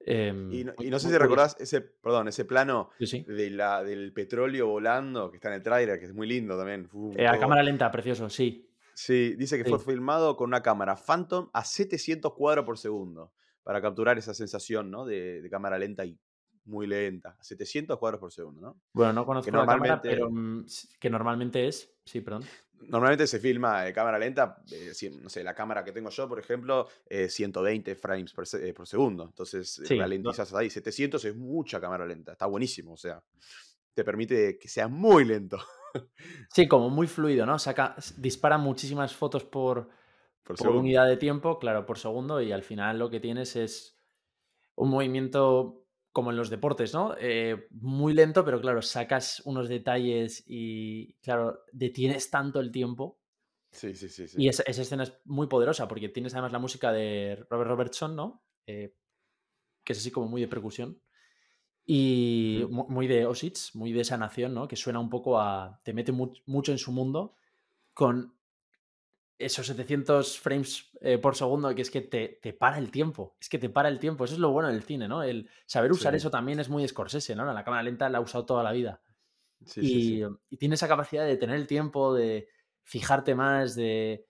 Em, Y no, y muy- no sé si recordás ese, perdón, ese plano Sí, sí. de la, del petróleo volando que está en el tráiler, que es muy lindo también. Eh, a cámara lenta, precioso, sí. Sí, dice que fue filmado con una cámara Phantom a 700 cuadros por segundo para capturar esa sensación ¿no? de, de cámara lenta y muy lenta. A 700 cuadros por segundo, ¿no? Bueno, no conozco Que la cámara, pero mm, que normalmente es. Sí, perdón. Normalmente se filma de cámara lenta, eh, si- no sé, la cámara que tengo yo, por ejemplo, eh, 120 frames por, se- eh, por segundo. Entonces, eh, Sí, no- ralentizas ahí. 700 es mucha cámara lenta, está buenísimo, o sea, te permite que sea muy lento. Sí, como muy fluido, ¿no? Saca, dispara muchísimas fotos por, Por por unidad de tiempo, claro, por segundo, y al final lo que tienes es un movimiento como en los deportes, ¿no? Eh, muy lento, pero claro, sacas unos detalles y, claro, detienes tanto el tiempo. Sí, sí, sí. sí. Y esa, esa escena es muy poderosa porque tienes además la música de Robert Robertson, ¿no? Eh, que es así como muy de percusión. Y Mm. mu- muy de Osits, muy de esa nación, ¿no? Que suena un poco a. te mete mu- mucho en su mundo con esos 700 frames eh, por segundo, que es que te, te para el tiempo. Es que te para el tiempo. Eso es lo bueno del cine, ¿no? El saber usar Sí. eso también es muy Scorsese, ¿no? La cámara lenta la ha usado toda la vida. Sí, y, sí, y tiene esa capacidad de tener el tiempo, de fijarte más, de.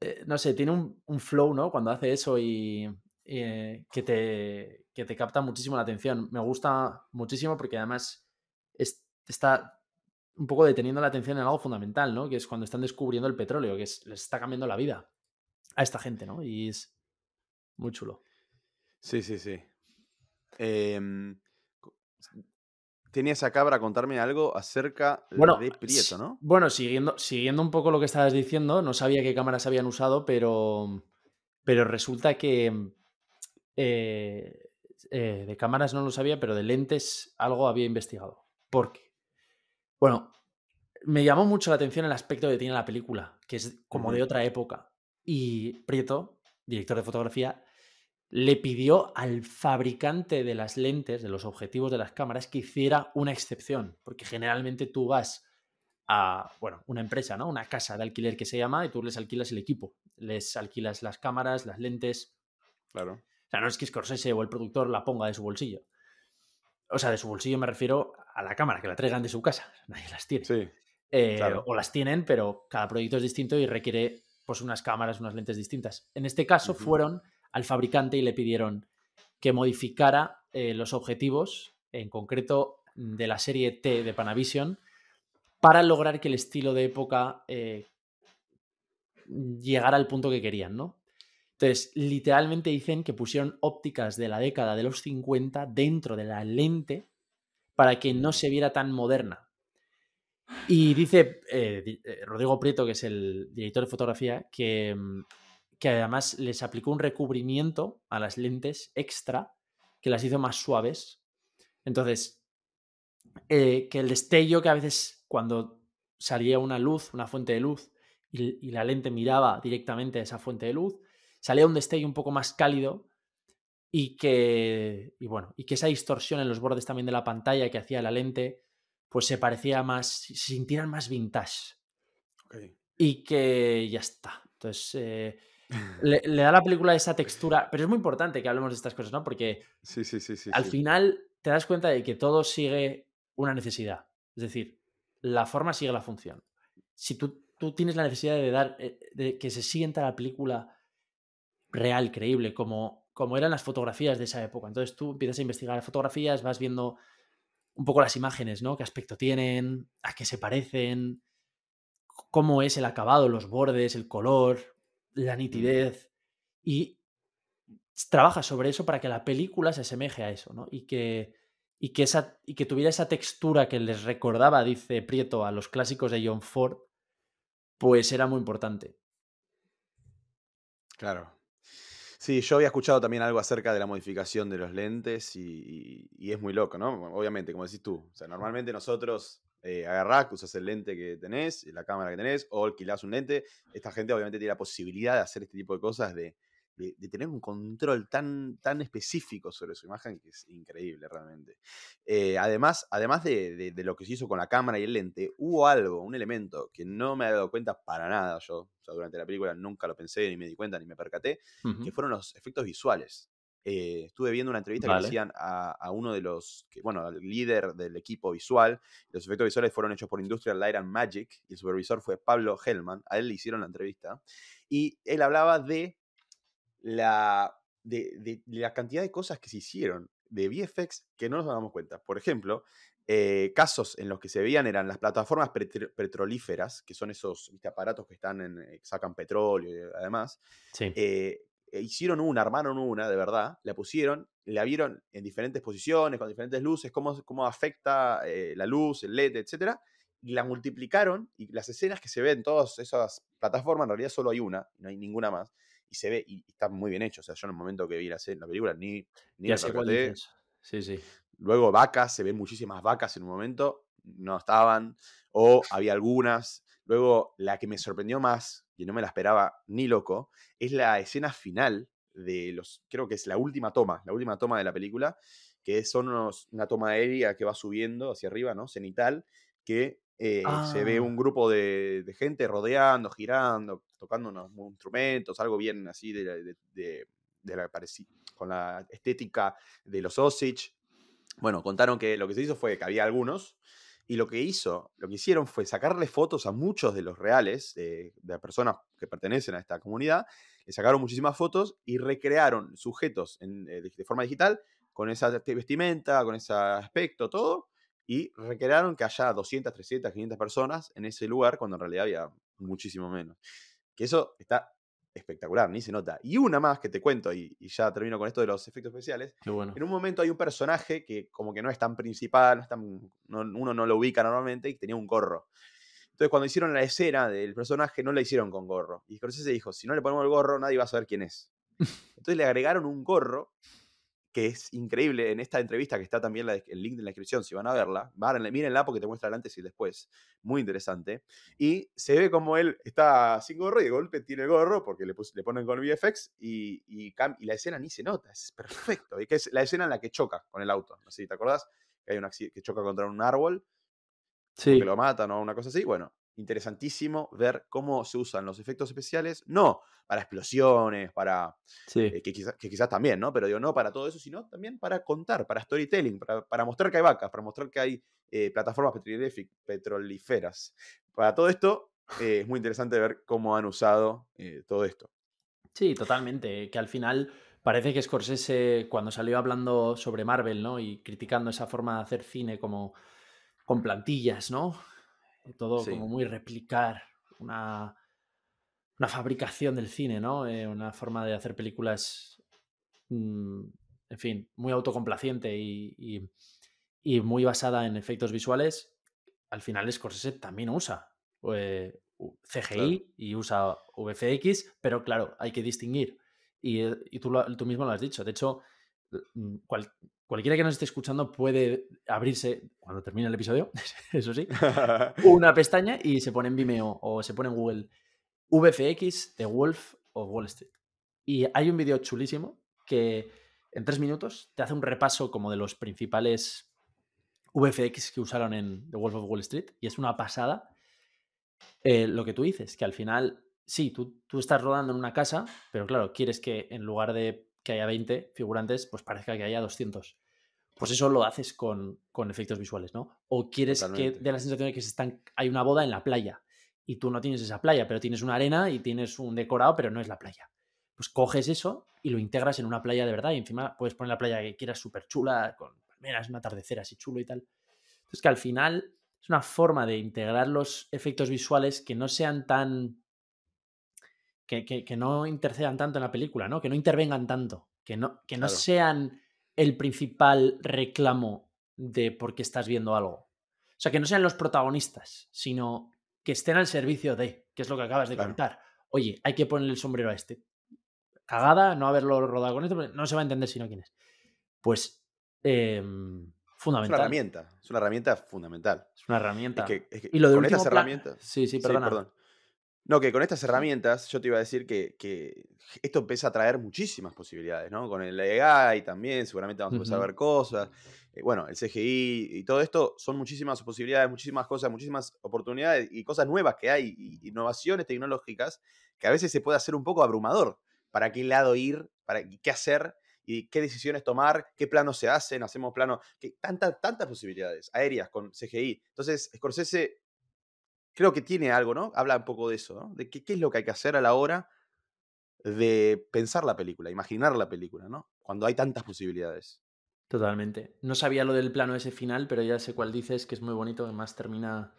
eh, no sé, tiene un, un flow, ¿no? Cuando hace eso y. eh, que, te, que te capta muchísimo la atención. Me gusta muchísimo porque además es- está un poco deteniendo la atención en algo fundamental, ¿no? Que es cuando están descubriendo el petróleo, que es- les está cambiando la vida a esta gente, ¿no? Y es muy chulo. Sí, sí, sí. Em, tenía esa cabra contarme algo acerca Bueno, de Prieto, ¿no? Bueno, siguiendo, siguiendo un poco lo que estabas diciendo, no sabía qué cámaras habían usado, pero, pero resulta que eh, eh, de cámaras no lo sabía, pero de lentes algo había investigado. ¿Por qué? Bueno, me llamó mucho la atención el aspecto que tiene la película, que es como de otra época. Y Prieto, director de fotografía, le pidió al fabricante de las lentes, de los objetivos de las cámaras, que hiciera una excepción, porque generalmente tú vas a, bueno, una empresa, ¿no? Una casa de alquiler que se llama y tú les alquilas el equipo, les alquilas las cámaras, las lentes. Claro. O sea, no es que Scorsese o el productor la ponga de su bolsillo. O sea, de su bolsillo me refiero a la cámara, que la traigan de su casa. Nadie las tiene. Sí. Eh, o las tienen, pero cada proyecto es distinto y requiere pues unas cámaras, unas lentes distintas. En este caso fueron al fabricante y le pidieron que modificara eh, los objetivos, en concreto de la serie T de Panavision, para lograr que el estilo de época eh, llegara al punto que querían, ¿no? Entonces, literalmente dicen que pusieron ópticas de la década de los 50 dentro de la lente para que no se viera tan moderna. Y dice eh, Rodrigo Prieto, que es el director de fotografía, que mm, que además les aplicó un recubrimiento a las lentes extra que las hizo más suaves. Entonces, eh, que el destello que a veces cuando salía una luz, una fuente de luz, y, la lente miraba directamente a esa fuente de luz, salía un destello un poco más cálido y que, y bueno, y que esa distorsión en los bordes también de la pantalla que hacía la lente, pues se parecía más, se sintieran más vintage. Y que ya está. Entonces, eh, le, da a la película esa textura, pero es muy importante que hablemos de estas cosas, ¿no? Porque sí, sí, sí, al final te das cuenta de que todo sigue una necesidad. Es decir, la forma sigue la función. Si tú, tú tienes la necesidad de dar, eh, de que se sienta la película real, creíble, como, como eran las fotografías de esa época. Entonces tú empiezas a investigar fotografías, vas viendo un poco las imágenes, ¿no? ¿Qué aspecto tienen? ¿A qué se parecen? ¿Cómo es el acabado, los bordes, el color? la nitidez y trabaja sobre eso para que la película se asemeje a eso, ¿no? Y que, y que, esa, y que tuviera esa textura que les recordaba, dice Prieto, a los clásicos de John Ford, pues era muy importante. Claro. Sí, yo había escuchado también algo acerca de la modificación de los lentes y, y, es muy loco, ¿no? Obviamente, como decís tú. O sea, normalmente nosotros eh, agarrás, usas el lente que tenés, la cámara que tenés, o alquilás un lente. Esta gente obviamente tiene la posibilidad de hacer este tipo de cosas, de, tener un control tan, tan específico sobre su imagen que es increíble realmente. Eh, además, además de, lo que se hizo con la cámara y el lente, hubo algo, un elemento que no me había dado cuenta para nada yo. durante la película nunca lo pensé, ni me di cuenta, ni me percaté, que fueron los efectos visuales. Eh, estuve viendo una entrevista que decían a, uno de los, que, bueno, al líder del equipo visual. Los efectos visuales fueron hechos por Industrial Light and Magic y el supervisor fue Pablo Hellman. A él le hicieron la entrevista. Y él hablaba de la, de, la cantidad de cosas que se hicieron de VFX que no nos damos cuenta. Por ejemplo, eh, casos en los que se veían eran las plataformas petrolíferas, que son esos aparatos que están en, eh, sacan petróleo y además. Sí. Eh, hicieron una, armaron una, de verdad, la pusieron, la vieron en diferentes posiciones, con diferentes luces, cómo, cómo afecta eh, la luz, el LED, etc. Y la multiplicaron y las escenas que se ven en todas esas plataformas, en realidad solo hay una, no hay ninguna más. Y se ve, y está muy bien hecho. O sea, yo en el momento que vi la, la película ni, ni ya Sí, sí. Luego vacas, se ven muchísimas vacas en un momento, no estaban, o había algunas. Luego, la que me sorprendió más, y no me la esperaba ni loco, es la escena final de los, creo que es la última toma, la última toma de la película, que son una toma aérea que va subiendo hacia arriba, ¿no? Cenital, que eh, se ve ah. un grupo de, gente rodeando, girando, tocando unos instrumentos, algo bien así de, de, la, con la estética de los Osage. Bueno, contaron que lo que se hizo fue que había algunos y lo que hizo, lo que hicieron fue sacarle fotos a muchos de los reales, de, personas que pertenecen a esta comunidad, le sacaron muchísimas fotos y recrearon sujetos en, eh, de, forma digital con esa vestimenta, con ese aspecto, todo, y recrearon que haya 200, 300, 500 personas en ese lugar cuando en realidad había muchísimo menos. Que eso está espectacular, ni se nota. Y una más que te cuento, y, ya termino con esto de los efectos especiales. Qué bueno. En un momento hay un personaje que como que no es tan principal, uno no lo ubica normalmente, y tenía un gorro. Entonces cuando hicieron la escena del personaje no la hicieron con gorro. Y se dijo, si no le ponemos el gorro nadie va a saber quién es. Entonces le agregaron un gorro que es increíble en esta entrevista que está también el link en la descripción, si van a verla, mírenla porque te muestra el antes y el después, muy interesante. Y se ve como él está sin gorro y de golpe tiene el gorro porque le, le ponen con VFX y, y, la escena ni se nota, es perfecto. Y que es la escena en la que choca con el auto, no sé si te acordás, que hay una que choca contra un árbol, que lo matan o una cosa así. Bueno, interesantísimo ver cómo se usan los efectos especiales, no para explosiones, para... Eh, que, quizás también, ¿no? Pero digo, no para todo eso, sino también para contar, para storytelling, para, mostrar que hay vacas, para mostrar que hay eh, plataformas petrolíferas. Para todo esto, eh, es muy interesante ver cómo han usado todo esto. Sí, totalmente. Que al final parece que Scorsese, cuando salió hablando sobre Marvel, ¿no? Y criticando esa forma de hacer cine como con plantillas, ¿no? Todo como muy replicar una, una fabricación del cine, ¿no? Eh, una forma de hacer películas, mm, en fin, muy autocomplaciente y, muy basada en efectos visuales. Al final Scorsese también usa eh, CGI y usa VFX, pero claro, hay que distinguir. Y, eh, tú, tú, mismo lo has dicho. De hecho, cual, cualquiera que nos esté escuchando puede abrirse, cuando termine el episodio, eso sí, una pestaña y se pone en Vimeo o se pone en Google VFX de Wolf of Wall Street. Y hay un vídeo chulísimo que en tres minutos te hace un repaso como de los principales VFX que usaron en The Wolf of Wall Street y es una pasada eh, lo que tú dices, que al final, sí, tú, tú estás rodando en una casa, pero claro, quieres que en lugar de que haya 20 figurantes, pues parezca que haya 200. Pues eso lo haces con, efectos visuales, ¿no? O quieres que dé la sensación de que se están, hay una boda en la playa y tú no tienes esa playa, pero tienes una arena y tienes un decorado, pero no es la playa. Pues coges eso y lo integras en una playa de verdad y encima puedes poner la playa que quieras súper chula, con palmeras, un atardecer así chulo y tal. Entonces que al final es una forma de integrar los efectos visuales que no sean tan que, no intercedan tanto en la película, ¿no? Que no intervengan tanto, que no, que no sean el principal reclamo de por qué estás viendo algo. O sea, que no sean los protagonistas, sino que estén al servicio de, que es lo que acabas de contar. Oye, hay que ponerle el sombrero a este. Cagada, no haberlo rodado con esto, no se va a entender si no quién es. Pues, fundamental. Es una herramienta, es una herramienta fundamental. Es una herramienta. y lo de con estas herramientas. Sí, sí, perdona. No, que con estas herramientas yo te iba a decir que, esto empieza a traer muchísimas posibilidades, ¿no? Con el AI también, seguramente vamos a empezar a ver cosas. Eh, bueno, el CGI y todo esto son muchísimas posibilidades, muchísimas cosas, muchísimas oportunidades y cosas nuevas que hay, innovaciones tecnológicas que a veces se puede hacer un poco abrumador. ¿Para qué lado ir? ¿Para qué hacer? y qué decisiones tomar, qué planos se hacen, hacemos planos, que tantas, tantas posibilidades aéreas con CGI. Entonces, Scorsese creo que tiene algo, ¿no? Habla un poco de eso, ¿no? De qué, qué es lo que hay que hacer a la hora de pensar la película, imaginar la película, ¿no? Cuando hay tantas posibilidades. Totalmente. No sabía lo del plano ese final, pero ya sé cuál dices, que es muy bonito, además termina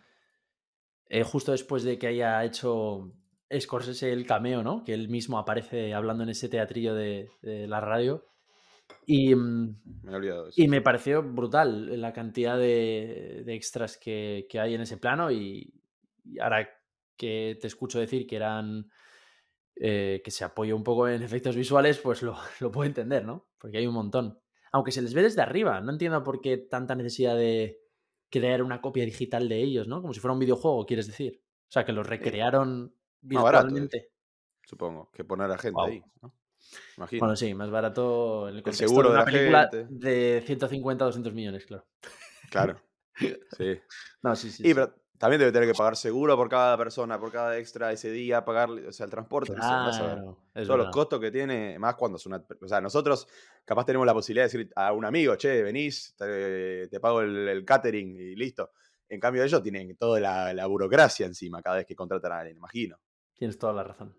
eh, justo después de que haya hecho Scorsese el cameo, ¿no? Que él mismo aparece hablando en ese teatrillo de, la radio. Y mm, me, he olvidado y me pareció brutal la cantidad de, extras que, que, hay en ese plano y ahora que te escucho decir que eran eh, que se apoya un poco en efectos visuales, pues lo, lo, puedo entender, ¿no? Porque hay un montón. Aunque se les ve desde arriba, no entiendo por qué tanta necesidad de crear una copia digital de ellos, ¿no? Como si fuera un videojuego, quieres decir. O sea, que los recrearon virtualmente. supongo, que poner a gente ahí, ¿no? Imagino. Bueno, sí, más barato en el, el seguro de, una película de 150 a 200 millones, claro. Claro. Sí. no, sí, sí. Y, también debe tener que pagar seguro por cada persona, por cada extra ese día, pagar o sea, el transporte. Claro, Todos los costos que tiene, más cuando es una. O sea, nosotros capaz tenemos la posibilidad de decir a un amigo, che, venís, te, pago el, catering y listo. En cambio, ellos tienen toda la, burocracia encima cada vez que contratan a alguien, imagino. Tienes toda la razón.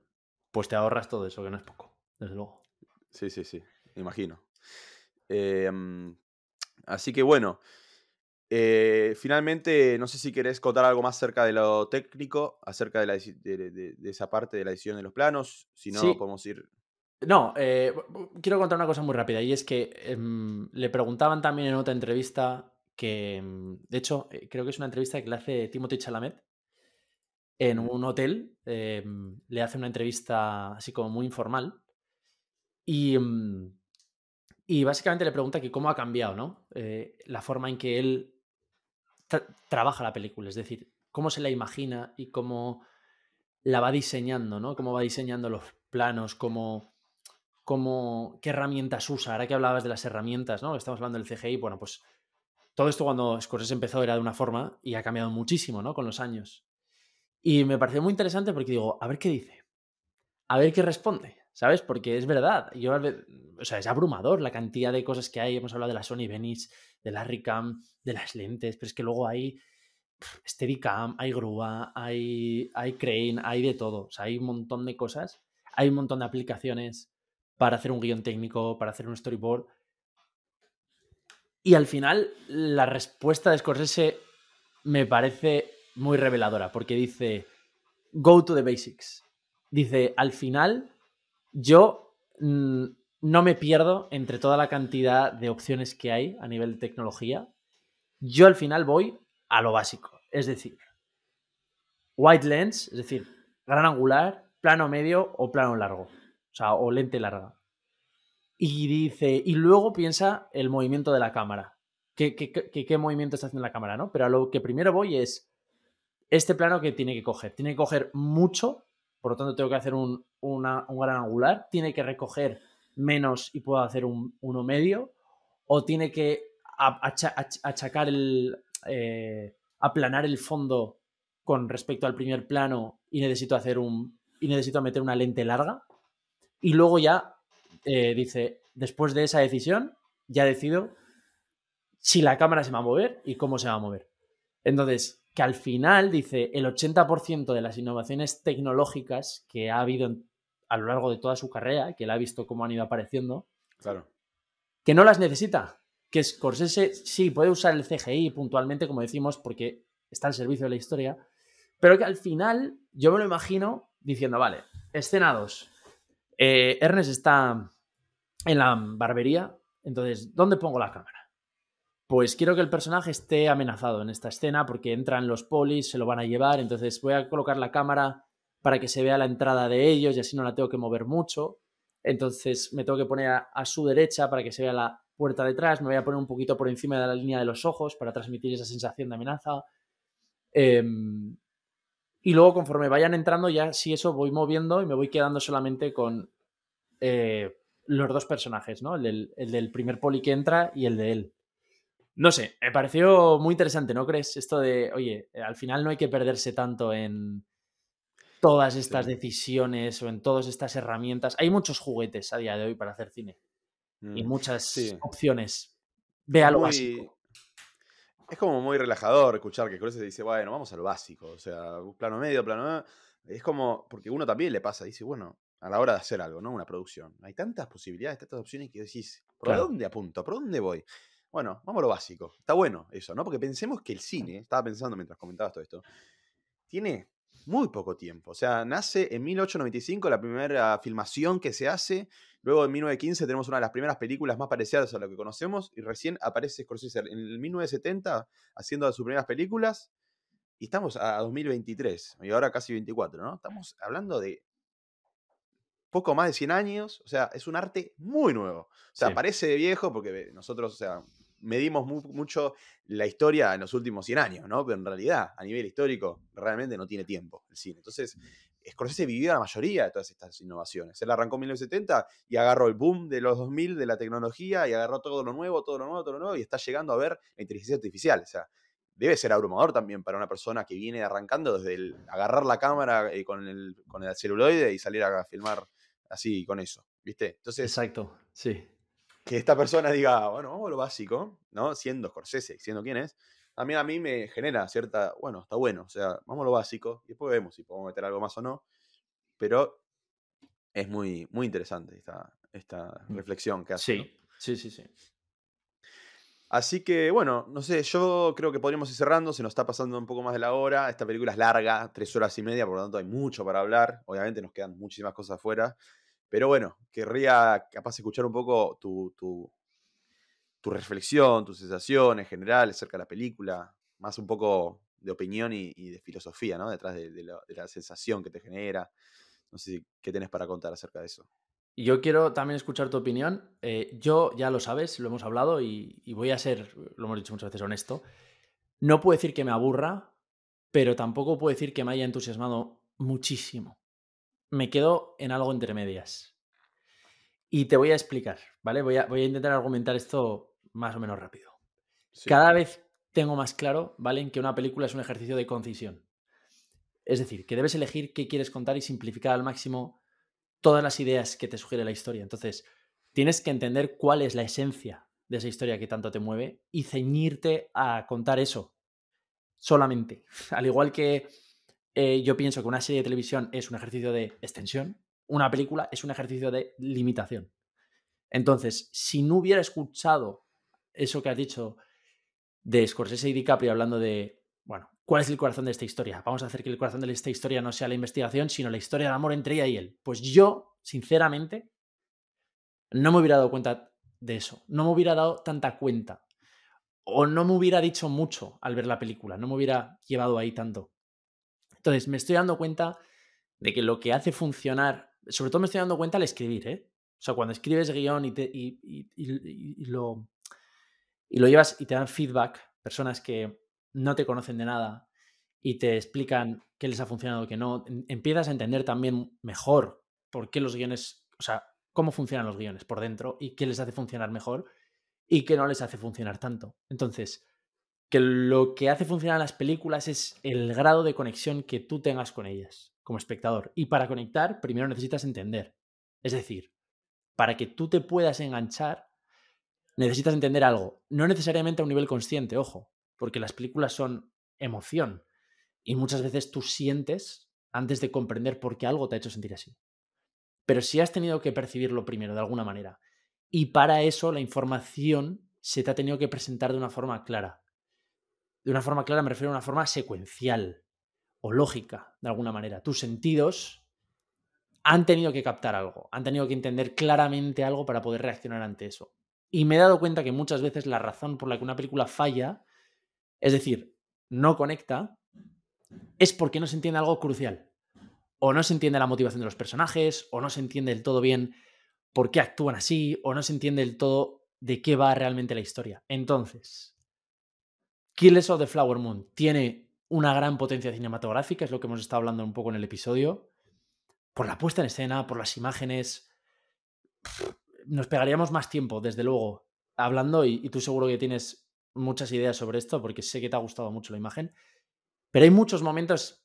Pues te ahorras todo eso, que no es poco, desde luego. Sí, sí, sí, imagino. Em, así que bueno. Eh, finalmente, no sé si querés contar algo más acerca de lo técnico, acerca de, la, de, de, esa parte de la edición de los planos. Si no, podemos ir. No, eh, quiero contar una cosa muy rápida y es que em, le preguntaban también en otra entrevista que, em, de hecho, eh, creo que es una entrevista que le hace Timothy Chalamet en un hotel, em, le hace una entrevista así como muy informal y, y básicamente le pregunta que cómo ha cambiado, ¿no? La forma en que él trabaja la película, es decir, cómo se la imagina y cómo la va diseñando, ¿no? Cómo va diseñando los planos, cómo qué herramientas usa. Ahora que hablabas de las herramientas, ¿no? Estamos hablando del CGI, bueno, pues todo esto cuando Scorsese empezó era de una forma y ha cambiado muchísimo, ¿no? Con los años. Y me pareció muy interesante porque digo, a ver qué dice, a ver qué responde, ¿sabes? Porque es verdad, yo, o sea, es abrumador la cantidad de cosas que hay. Hemos hablado de la Sony Venice, de la Ricam, de las lentes, pero es que luego hay Steadicam, hay grúa, hay, hay crane, hay de todo. O sea, hay un montón de cosas, hay un montón de aplicaciones para hacer un guion técnico, para hacer un storyboard. Y al final, la respuesta de Scorsese me parece muy reveladora, porque dice, go to the basics. Dice, al final, yo mm, no me pierdo entre toda la cantidad de opciones que hay a nivel de tecnología. Yo al final voy a lo básico, es decir, white lens, es decir, gran angular, plano medio o plano largo. O sea, o lente larga. Y dice, y luego piensa el movimiento de la cámara. ¿Qué, qué, movimiento está haciendo la cámara, no? Pero a lo que primero voy es este plano que tiene que coger. Tiene que coger mucho, por lo tanto tengo que hacer un, gran angular. Tiene que recoger menos y puedo hacer un, uno medio. O tiene que achacar el. Eh, aplanar el fondo con respecto al primer plano y necesito hacer un. y necesito meter una lente larga. Y luego ya eh, dice, después de esa decisión, ya decido si la cámara se va a mover y cómo se va a mover. Entonces, que al final dice el 80% de las innovaciones tecnológicas que ha habido a lo largo de toda su carrera, que él ha visto cómo han ido apareciendo, claro. que no las necesita. Que Scorsese sí puede usar el CGI puntualmente, como decimos, porque está al servicio de la historia, pero que al final yo me lo imagino diciendo, vale, escena 2, eh, Ernest está en la barbería, entonces, ¿dónde pongo la cámara? Pues quiero que el personaje esté amenazado en esta escena porque entran los polis, se lo van a llevar, entonces voy a colocar la cámara para que se vea la entrada de ellos y así no la tengo que mover mucho. Entonces me tengo que poner a, su derecha para que se vea la puerta detrás, me voy a poner un poquito por encima de la línea de los ojos para transmitir esa sensación de amenaza. Em, y luego, conforme vayan entrando, ya si eso voy moviendo y me voy quedando solamente con eh, los dos personajes, ¿no? El del, primer poli que entra y el de él. No sé, me pareció muy interesante, ¿no crees? Esto de, oye, al final no hay que perderse tanto en todas estas decisiones o en todas estas herramientas. Hay muchos juguetes a día de hoy para hacer cine y mm, muchas opciones. Ve algo así es como muy relajador escuchar que Scorsese dice, bueno, vamos a lo básico. O sea, plano medio, plano Es como, porque uno también le pasa, dice, bueno, a la hora de hacer algo, ¿no? Una producción. Hay tantas posibilidades, tantas opciones que decís, ¿por dónde apunto? ¿Por dónde voy? Bueno, vamos a lo básico. Está bueno eso, ¿no? Porque pensemos que el cine, estaba pensando mientras comentabas todo esto, tiene muy poco tiempo. O sea, nace en 1895 la primera filmación que se hace Luego en 1915 tenemos una de las primeras películas más parecidas a lo que conocemos y recién aparece Scorsese en el 1970 haciendo sus primeras películas y estamos a 2023 y ahora casi 24, ¿no? Estamos hablando de poco más de 100 años, o sea, es un arte muy nuevo. O sea, parece viejo porque nosotros, o sea, medimos mucho la historia en los últimos 100 años, ¿no? Pero en realidad, a nivel histórico, realmente no tiene tiempo el cine. Entonces, Scorsese vivió la mayoría de todas estas innovaciones. Él arrancó en 1970 y agarró el boom de los 2000 de la tecnología y agarró todo lo nuevo, todo lo nuevo, todo lo nuevo y está llegando a ver la inteligencia artificial. O sea, debe ser abrumador también para una persona que viene arrancando desde el agarrar la cámara eh, con, el, con el celuloide y salir a filmar así con eso, ¿viste? Entonces, Exacto, sí. Que esta persona diga, bueno, vamos a lo básico, ¿no? Siendo Scorsese, siendo quién es, también a mí me genera cierta, bueno, está bueno, o sea, vamos a lo básico y después vemos si podemos meter algo más o no, pero es muy, muy interesante esta, esta mm. reflexión que hace. Sí, sí, sí, sí. Así que, bueno, no sé, yo creo que podríamos ir cerrando, se nos está pasando un poco más de la hora. Esta película es larga, tres horas y media, por lo tanto hay mucho para hablar. Obviamente nos quedan muchísimas cosas afuera. Pero bueno, querría capaz escuchar un poco tu, tu, tu reflexión, tus sensaciones generales acerca de la película, más un poco de opinión y, de filosofía, ¿no? Detrás de, la, sensación que te genera. No sé qué tienes para contar acerca de eso. Yo quiero también escuchar tu opinión. Eh, yo, ya lo sabes, lo hemos hablado y, voy a ser, lo hemos dicho muchas veces, honesto. No puedo decir que me aburra, pero tampoco puedo decir que me haya entusiasmado muchísimo. Me quedo en algo entre medias. Y te voy a explicar, ¿vale? Voy a, voy a intentar argumentar esto más o menos rápido. Cada vez tengo más claro, ¿vale? En que una película es un ejercicio de concisión. Es decir, que debes elegir qué quieres contar y simplificar al máximo todas las ideas que te sugiere la historia. Entonces, tienes que entender cuál es la esencia de esa historia que tanto te mueve y ceñirte a contar eso solamente. Al igual que eh, yo pienso que una serie de televisión es un ejercicio de extensión, una película es un ejercicio de limitación. Entonces, si no hubiera escuchado eso que has dicho de Scorsese y DiCaprio hablando de, bueno, ¿Cuál es el corazón de esta historia? Vamos a hacer que el corazón de esta historia no sea la investigación, sino la historia de amor entre ella y él. Pues yo, sinceramente, no me hubiera dado cuenta de eso. No me hubiera dado tanta cuenta. O no me hubiera dicho mucho al ver la película. No me hubiera llevado ahí tanto. Entonces, me estoy dando cuenta de que lo que hace funcionar, sobre todo me estoy dando cuenta al escribir, ¿eh? O sea, cuando escribes guion y, y, lo, y lo llevas y te dan feedback, personas que no te conocen de nada y te explican qué les ha funcionado, qué no, empiezas a entender también mejor por qué los guiones, o sea, cómo funcionan los guiones por dentro y qué les hace funcionar mejor y qué no les hace funcionar tanto. Entonces, que lo que hace funcionar las películas es el grado de conexión que tú tengas con ellas como espectador. Y para conectar, primero necesitas entender. Es decir, para que tú te puedas enganchar, necesitas entender algo. No necesariamente a un nivel consciente, ojo porque las películas son emoción y muchas veces tú sientes antes de comprender por qué algo te ha hecho sentir así. Pero si has tenido que percibirlo primero de alguna manera y para eso la información se te ha tenido que presentar de una forma clara. De una forma clara me refiero a una forma secuencial o lógica, de alguna manera. Tus sentidos han tenido que captar algo, han tenido que entender claramente algo para poder reaccionar ante eso. Y me he dado cuenta que muchas veces la razón por la que una película falla es decir, no conecta, es porque no se entiende algo crucial. O no se entiende la motivación de los personajes, o no se entiende del todo bien por qué actúan así, o no se entiende del todo de qué va realmente la historia. Entonces, Killers of the Flower Moon tiene una gran potencia cinematográfica, es lo que hemos estado hablando un poco en el episodio, por la puesta en escena, por las imágenes. Nos pegaríamos más tiempo, desde luego, hablando, y, y tú seguro que tienes muchas ideas sobre esto porque sé que te ha gustado mucho la imagen. Pero hay muchos momentos,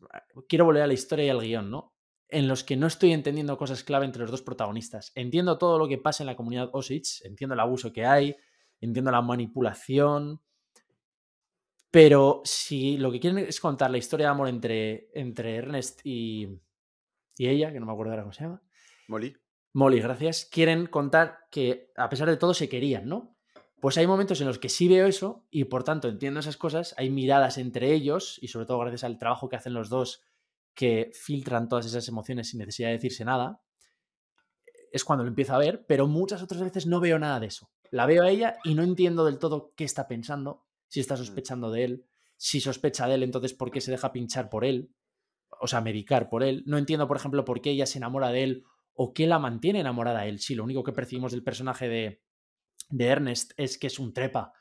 quiero volver a la historia y al guion, ¿no? En los que no estoy entendiendo cosas clave entre los dos protagonistas. Entiendo todo lo que pasa en la comunidad Osage, entiendo el abuso que hay, entiendo la manipulación. Pero si lo que quieren es contar la historia de amor entre, entre Ernest y, y ella, que no me acuerdo ahora cómo se llama. Molly. Molly, gracias. Quieren contar que a pesar de todo se querían, ¿no? Pues hay momentos en los que sí veo eso y por tanto entiendo esas cosas, hay miradas entre ellos y sobre todo gracias al trabajo que hacen los dos que filtran todas esas emociones sin necesidad de decirse nada, es cuando lo empiezo a ver, pero muchas otras veces no veo nada de eso. La veo a ella y no entiendo del todo qué está pensando, si está mm. sospechando de él, si sospecha de él, entonces por qué se deja pinchar por él, o sea, medicar por él. No entiendo, por ejemplo, por qué ella se enamora de él o qué la mantiene enamorada a él. Si lo único que percibimos del personaje de, de Ernest es que es un trepa,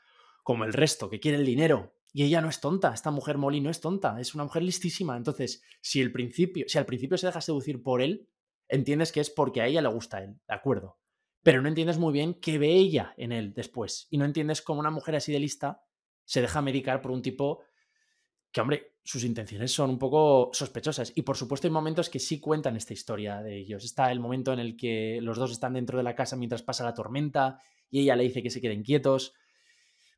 como el resto, que quiere el dinero. Y ella no es tonta, esta mujer Molly no es tonta, es una mujer listísima. Entonces, si, el principio, si al principio se deja seducir por él, entiendes que es porque a ella le gusta él, ¿de acuerdo? Pero no entiendes muy bien qué ve ella en él después. Y no entiendes cómo una mujer así de lista se deja medicar por un tipo que, hombre, sus intenciones son un poco sospechosas. Y por supuesto hay momentos que sí cuentan esta historia de ellos. Está el momento en el que los dos están dentro de la casa mientras pasa la tormenta y ella le dice que se queden quietos.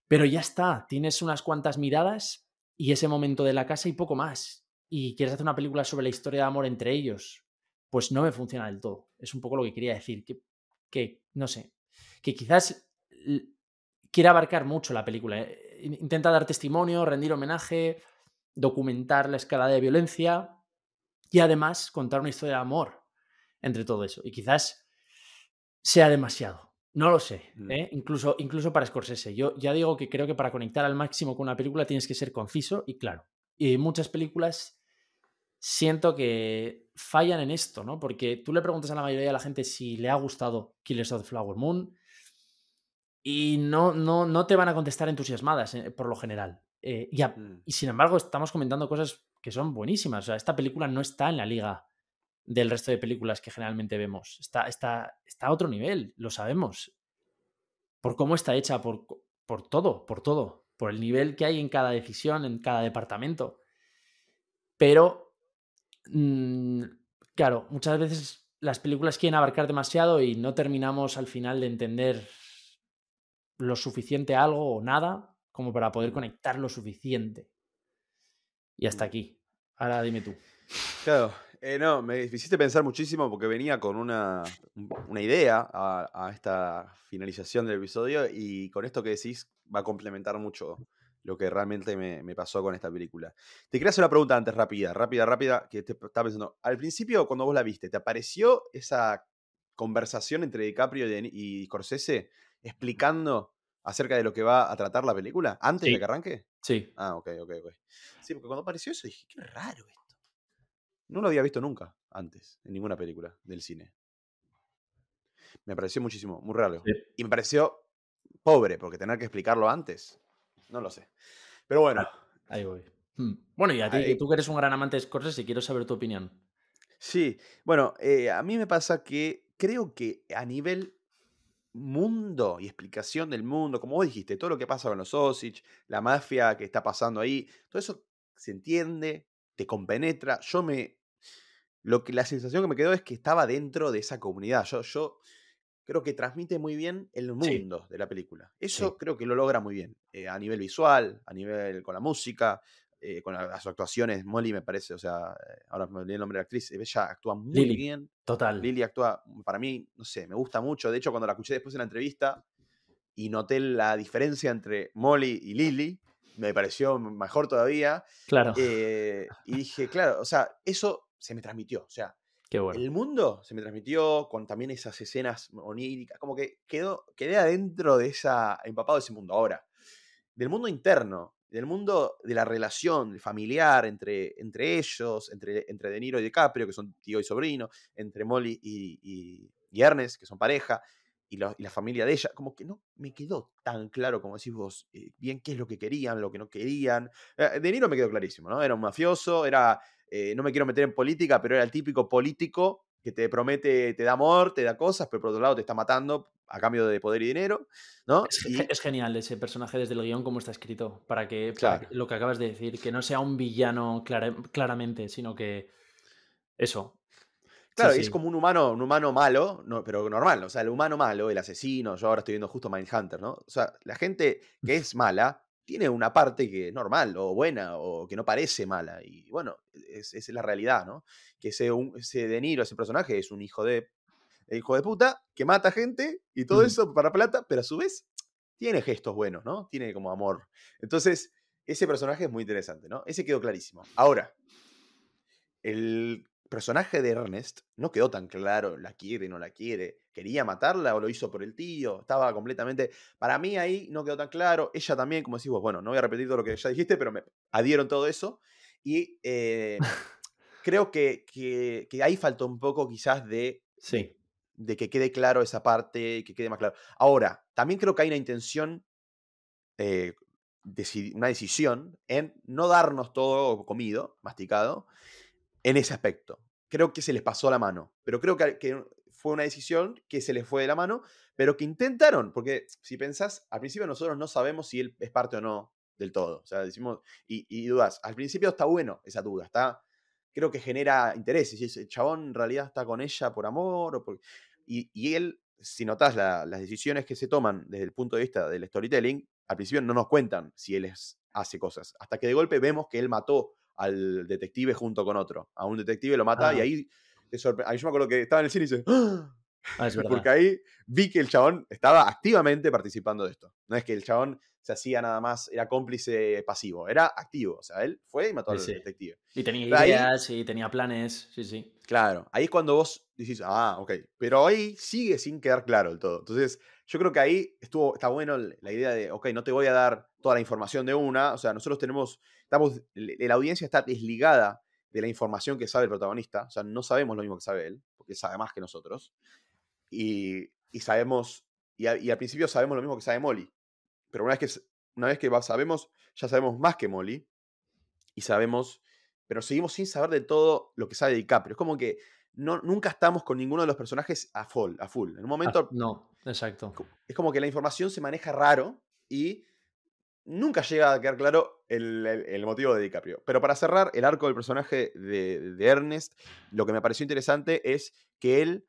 Pero ya está, tienes unas cuantas miradas y ese momento de la casa y poco más. Y quieres hacer una película sobre la historia de amor entre ellos. Pues no me funciona del todo. Es un poco lo que quería decir. Que, no sé. Que quizás quiere abarcar mucho la película. Intenta dar testimonio, rendir homenaje, documentar la escalada de violencia y además contar una historia de amor entre todo eso. Y quizás sea demasiado. No lo sé, Mm. ¿eh? incluso, incluso para Scorsese. Yo ya digo que creo que para conectar al máximo con una película tienes que ser conciso y claro. Y muchas películas siento que fallan en esto, ¿no? Porque tú le preguntas a la mayoría de la gente si le ha gustado Killers of the Flower Moon y no, no, no te van a contestar entusiasmadas eh, por lo general. Eh, y, a- Mm. y sin embargo, estamos comentando cosas que son buenísimas. O sea, esta película no está en la liga del resto de películas que generalmente vemos. Está, está, está a otro nivel, lo sabemos. Por cómo está hecha, por, por todo, por todo. Por el nivel que hay en cada decisión, en cada departamento. Pero, mm, claro, muchas veces las películas quieren abarcar demasiado y no terminamos al final de entender lo suficiente algo o nada como para poder conectar lo suficiente. Y hasta Mm. aquí. Ahora dime tú. Claro, eh, no, me hiciste pensar muchísimo porque venía con una, una idea a, a esta finalización del episodio y con esto que decís va a complementar mucho lo que realmente me, me pasó con esta película. Te quería hacer una pregunta antes rápida, rápida, rápida, que te estaba pensando. Al principio, cuando vos la viste, ¿te apareció esa conversación entre DiCaprio y, y Scorsese explicando acerca de lo que va a tratar la película antes Sí. de que arranque? Sí. Ah, ok, ok, ok. Sí, porque cuando apareció eso dije, qué raro esto. No lo había visto nunca antes, en ninguna película del cine. Me pareció muchísimo, muy raro. Sí. Y me pareció pobre, porque tener que explicarlo antes, no lo sé. Pero bueno, Ahí voy. Hmm. Bueno, y a ti, tú que eres un gran amante de Scorsese, quiero saber tu opinión. sí. Bueno, eh, a mí me pasa que creo que a nivel mundo y explicación del mundo, como vos dijiste, todo lo que pasa con los Osage, la mafia que está pasando ahí, todo eso se entiende, te compenetra. Yo me. Lo que la sensación que me quedó es que estaba dentro de esa comunidad. Yo, yo creo que transmite muy bien el Sí. mundo de la película. Eso Sí. creo que lo logra muy bien. eh, a nivel visual, a nivel con la música, eh, con la- las actuaciones. Molly me parece, o sea, eh, ahora me olvidé el nombre de la actriz. Ella actúa muy Lily. bien. Total. Lily actúa, para mí, no sé, me gusta mucho. De hecho, cuando la escuché después en la entrevista y noté la diferencia entre Molly y Lily, me pareció mejor todavía. Claro. eh, y dije, claro, o sea, eso se me transmitió. O sea, Qué bueno. el mundo se me transmitió con también esas escenas oníricas, como que quedó, quedé adentro de esa, empapado de ese mundo. Ahora, del mundo interno, del mundo de la relación familiar entre, entre ellos, entre, entre De Niro y DiCaprio, que son tío y sobrino, entre Molly y, y- Ernest, que son pareja, y, la- y la familia de ella, como que no me quedó tan claro como decís vos, eh, bien qué es lo que querían, lo que no querían. Eh, De Niro me quedó clarísimo, ¿no? Era un mafioso, era, eh, no me quiero meter en política, pero era el típico político que te promete, te da amor, te da cosas, pero por otro lado te está matando a cambio de poder y dinero, ¿no? Es, Y- ge- es genial ese personaje desde el guion, como está escrito, para que, para Claro. que- lo que acabas de decir, que no sea un villano clara- claramente, sino que eso. Claro, sí. es como un humano, un humano malo, no, pero normal. O sea, el humano malo, el asesino, yo ahora estoy viendo justo Mindhunter, ¿no? O sea, la gente que es mala tiene una parte que es normal o buena o que no parece mala. Y bueno, es, es la realidad, ¿no? Que ese, un- ese De Niro, ese personaje, es un hijo de, hijo de puta que mata gente y todo eso para plata, pero a su vez tiene gestos buenos, ¿no? Tiene como amor. Entonces, ese personaje es muy interesante, ¿no? Ese quedó clarísimo. Ahora, el personaje de Ernest no quedó tan claro, la quiere, no la quiere, quería matarla o lo hizo por el tío, estaba completamente... Para mí ahí no quedó tan claro, ella también, como decís vos, bueno, no voy a repetir todo lo que ya dijiste, pero me adhieron todo eso y eh, creo que, que, que ahí faltó un poco quizás de, Sí. De que quede claro esa parte, que quede más claro. Ahora, también creo que hay una intención, eh, una decisión en no darnos todo comido, masticado, en ese aspecto. Creo que se les pasó la mano, pero creo que, que fue una decisión que se les fue de la mano, pero que intentaron, porque si pensás, al principio nosotros no sabemos si él es parte o no del todo, o sea, decimos, y, y dudas, al principio está bueno esa duda, está, creo que genera interés, si ese chabón en realidad está con ella por amor, o por, y, y él, si notás la- las decisiones que se toman desde el punto de vista del storytelling, al principio no nos cuentan si él es- hace cosas, hasta que de golpe vemos que él mató al detective junto con otro. A un detective lo mata y Ah. ahí te sorpre- Ahí yo me acuerdo que estaba en el cine y dice, "¡Ah!". Ah, es verdad. Porque ahí vi que el chabón estaba activamente participando de esto. No es que el chabón se hacía nada más, era cómplice pasivo, era activo. O sea, él fue y mató Sí, al sí. detective. Y tenía Pero ahí- ideas y tenía planes, sí, sí. Claro, ahí es cuando vos decís, ah, ok. Pero ahí sigue sin quedar claro el todo. Entonces, yo creo que ahí estuvo, está bueno la idea de, ok, no te voy a dar toda la información de una. O sea, nosotros tenemos, estamos, la audiencia está desligada de la información que sabe el protagonista. O sea, no sabemos lo mismo que sabe él, porque sabe más que nosotros. Y, y sabemos, y, a- y al principio sabemos lo mismo que sabe Molly. Pero una vez que, una vez que sabemos, ya sabemos más que Molly. Y sabemos, pero seguimos sin saber de todo lo que sabe DiCaprio. Es como que no, nunca estamos con ninguno de los personajes a full. A full. En un Ah, momento no, exacto. es como que la información se maneja raro y nunca llega a quedar claro el, el- el motivo de DiCaprio. Pero para cerrar el arco del personaje de, de Ernest, lo que me pareció interesante es que él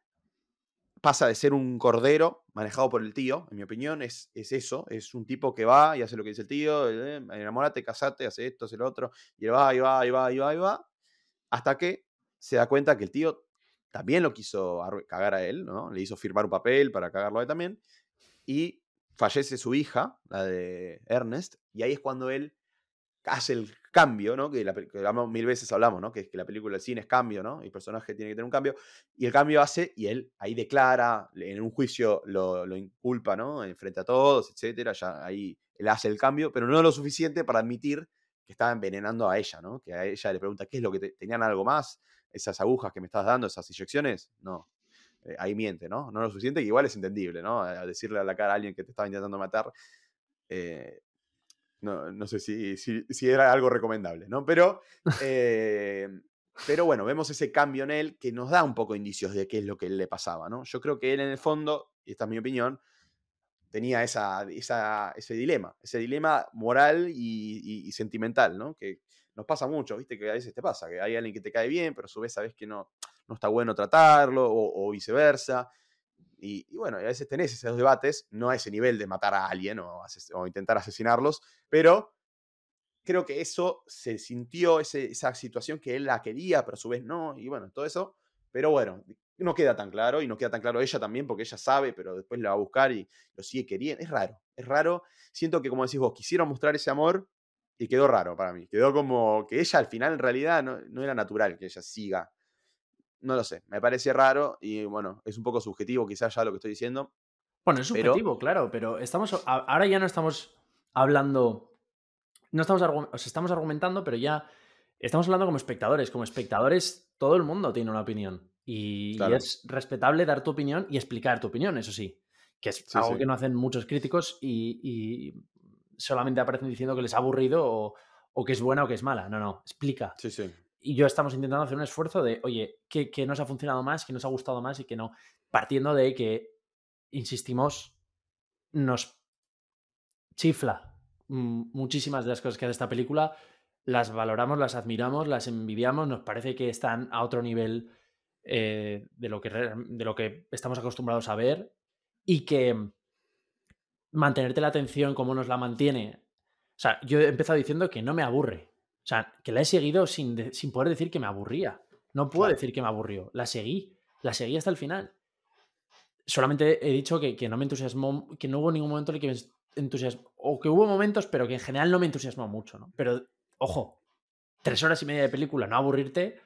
pasa de ser un cordero manejado por el tío, en mi opinión, es, es eso, es un tipo que va y hace lo que dice el tío, eh, enamórate, casate, hace esto, hace lo otro, y va, y va, y va, y va, y va, hasta que se da cuenta que el tío también lo quiso cagar a él, ¿no? Le hizo firmar un papel para cagarlo a él también, y fallece su hija, la de Ernest, y ahí es cuando él hace el cambio, ¿no? Que, la, que mil veces hablamos, ¿no? Que, la película del cine es cambio, ¿no? Y el personaje tiene que tener un cambio. Y el cambio hace, y él ahí declara, en un juicio lo, lo inculpa, ¿no? En frente a todos, etcétera. Ya ahí él hace el cambio, pero no lo suficiente para admitir que estaba envenenando a ella, ¿no? Que a ella le pregunta, ¿qué es lo que te- tenían algo más? Esas agujas que me estás dando, esas inyecciones, no. Eh, ahí miente, ¿no? No lo suficiente, que igual es entendible, ¿no? A decirle a la cara a alguien que te estaba intentando matar, eh, no, no sé si, si, era algo recomendable, ¿no? Pero, eh, pero bueno, vemos ese cambio en él que nos da un poco indicios de qué es lo que le pasaba, ¿no? Yo creo que él en el fondo, y esta es mi opinión, tenía esa, esa- ese dilema, ese dilema moral y, sentimental, ¿no? Que nos pasa mucho, ¿viste? Que a veces te pasa, que hay alguien que te cae bien, pero a su vez sabes que no, no está bueno tratarlo, o viceversa. Y, bueno, a veces tenés esos debates, no a ese nivel de matar a alguien o, intentar asesinarlos, pero creo que eso se sintió, esa situación que él la quería, pero a su vez no, y bueno, todo eso. Pero bueno, no queda tan claro, y no queda tan claro ella también, porque ella sabe, pero después la va a buscar y lo sigue queriendo. Es raro, es raro. Siento que, como decís vos, quisieron mostrar ese amor y quedó raro para mí. Quedó como que ella al final en realidad no, no era natural que ella siga. No lo sé, me parece raro y bueno, es un poco subjetivo quizás ya lo que estoy diciendo. Bueno, es Pero- subjetivo, claro, pero estamos ahora ya no estamos hablando, no estamos, argu- o sea, estamos argumentando, pero ya estamos hablando como espectadores. Como espectadores, todo el mundo tiene una opinión y, es respetable dar tu opinión y explicar tu opinión, eso sí, que es Sí, algo sí. que no hacen muchos críticos y, y solamente aparecen diciendo que les ha aburrido o, o que es buena o que es mala. No, no, explica. Sí, sí. Y yo estamos intentando hacer un esfuerzo de, oye, ¿qué, qué nos ha funcionado más, qué nos ha gustado más y qué no? Partiendo de que, insistimos, nos chifla muchísimas de las cosas que hace esta película, las valoramos, las admiramos, las envidiamos, nos parece que están a otro nivel eh, de, lo que, de lo que estamos acostumbrados a ver y que mantenerte la atención como nos la mantiene. O sea, yo he empezado diciendo que no me aburre. O sea, que la he seguido sin, de- sin poder decir que me aburría. No puedo Claro. decir que me aburrió. La seguí. La seguí hasta el final. Solamente he dicho que, que no me entusiasmó, que no hubo ningún momento en el que me entusiasmó. O que hubo momentos, pero que en general no me entusiasmó mucho, ¿no? Pero, ojo, tres horas y media de película, no aburrirte,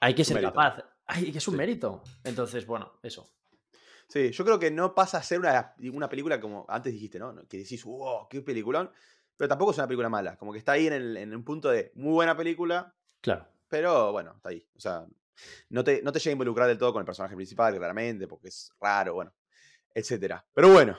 hay que ser mérito. capaz. Ay, que es un Sí. mérito. Entonces, bueno, eso. Sí, yo creo que no pasa a ser una, una película como antes dijiste, ¿no? Que decís, wow, qué peliculón. Pero tampoco es una película mala. Como que está ahí en, el- en un punto de muy buena película, Claro. pero bueno, está ahí. O sea, no te, no te llega a involucrar del todo con el personaje principal, claramente, porque es raro, bueno, etcétera. Pero bueno,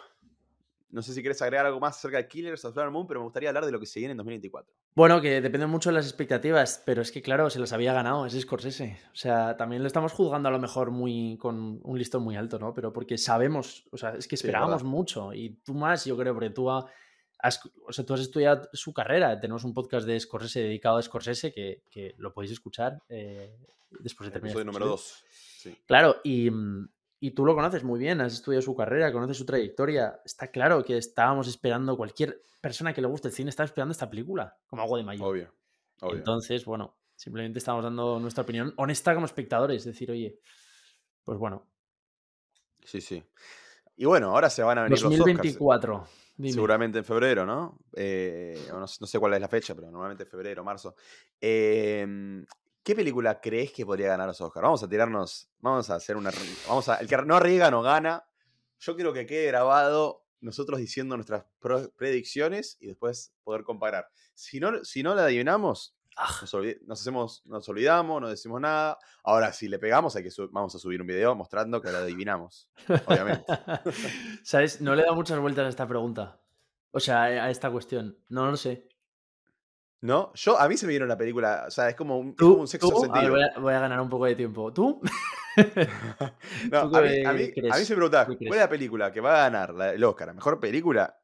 no sé si quieres agregar algo más acerca de Killers of Flower Moon, pero me gustaría hablar de lo que se viene en 2024. Bueno, que depende mucho de las expectativas, pero es que claro, se las había ganado, es Scorsese. O sea, también lo estamos juzgando a lo mejor muy con un listón muy alto, ¿no? Pero porque sabemos, o sea, es que Sí, es esperábamos verdad. mucho y tú más, yo creo, porque tú ha- has, o sea, tú has estudiado su carrera. Tenemos un podcast de Scorsese dedicado a Scorsese que, que lo podéis escuchar eh, después de terminar. Episodio este número episodio. 2. Sí. Claro, y, mm, y tú lo conoces muy bien, has estudiado su carrera, conoces su trayectoria. Está claro que estábamos esperando, cualquier persona que le guste el cine estaba esperando esta película, como agua de mayo. Obvio. Obvio. Entonces, bueno, simplemente estamos dando nuestra opinión honesta como espectadores. Es decir, oye, pues bueno, Sí, sí. Y bueno, ahora se van a venir los Oscars. 2024. Seguramente en febrero, ¿no? Eh, no, sé cuál es la fecha, pero normalmente en febrero, marzo. Em, ¿Qué película crees que podría ganar los Oscars? Vamos a tirarnos, vamos a hacer una... Vamos a, el que no arriesga no gana. Yo quiero que quede grabado nosotros diciendo nuestras predicciones y después poder comparar. Si no, si no la adivinamos, ah. nos, hacemos, nos olvidamos, no decimos nada. Ahora, si le pegamos, hay que vamos a subir un video mostrando que la adivinamos. Obviamente. ¿Sabes? No le he dado muchas vueltas a esta pregunta. O sea, a esta cuestión. No lo sé. ¿No? Yo, a mí se me vieron la película, o sea, es como un, sexo sentido. voy, a, ganar un poco de tiempo. ¿Tú? no, a, mí, a, mí, se me preguntaba, ¿cuál es la película que va a ganar el Oscar? ¿La mejor película?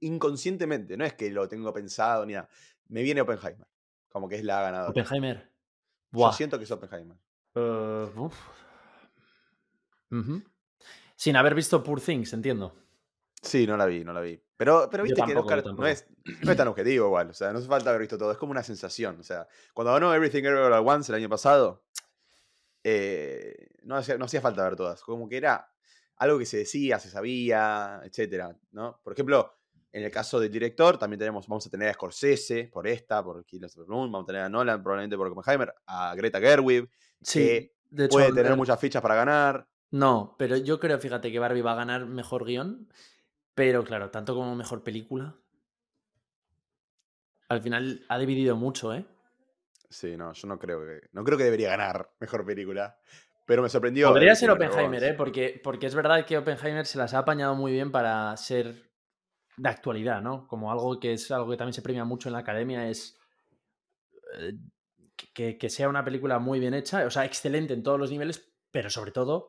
Inconscientemente, no es que lo tengo pensado ni nada. Me viene Oppenheimer, como que es la ganadora. Oppenheimer. Yo siento que es Oppenheimer. Uh, Sin haber visto Poor Things, entiendo. Sí, no la vi, no la vi. Pero, pero viste que el Oscar no es, no es, tan objetivo igual. O sea, no hace falta haber visto todo. Es como una sensación. O sea, cuando ganó Everything Everywhere at Once el año pasado, eh, no, hacía, no hacía falta ver todas. Como que era algo que se decía, se sabía, etcétera, ¿no? Por ejemplo, en el caso del director, también tenemos, vamos a tener a Scorsese por esta, por Killers of the Moon, vamos a tener a Nolan probablemente por Oppenheimer, a Greta Gerwig, que puede tener muchas fichas para ganar. No, pero yo creo, fíjate, que Barbie va a ganar mejor guion pero claro, tanto como mejor película. Al final ha dividido mucho, ¿eh? Sí, no, yo no creo que. No creo que debería ganar mejor película. Pero me sorprendió. Podría ser Oppenheimer, ¿eh? Porque, porque es verdad que Oppenheimer se las ha apañado muy bien para ser de actualidad, ¿no? Como algo que es algo que también se premia mucho en la academia, es eh, que, sea una película muy bien hecha, o sea, excelente en todos los niveles, pero sobre todo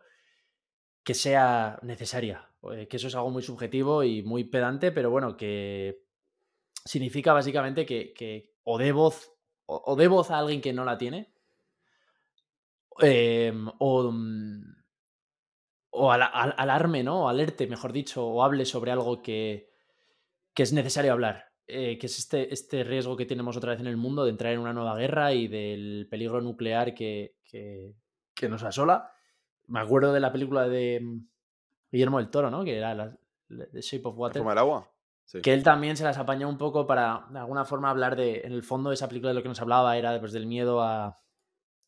que sea necesaria. Eh, que eso es algo muy subjetivo y muy pedante, pero bueno, que significa básicamente que, o de voz o, de voz a alguien que no la tiene, em, o, mm, o al, alarme, ¿no? O alerte, mejor dicho, o hable sobre algo que, que es necesario hablar. Eh, que es este, este riesgo que tenemos otra vez en el mundo de entrar en una nueva guerra y del peligro nuclear que, que, que nos asola. Me acuerdo de la película de mm, Guillermo del Toro, ¿no? Que era la, The Shape of Water. ¿La del agua? Que él también se las apañó un poco para, de alguna forma, hablar de. En el fondo, de esa película de lo que nos hablaba era pues, del miedo a,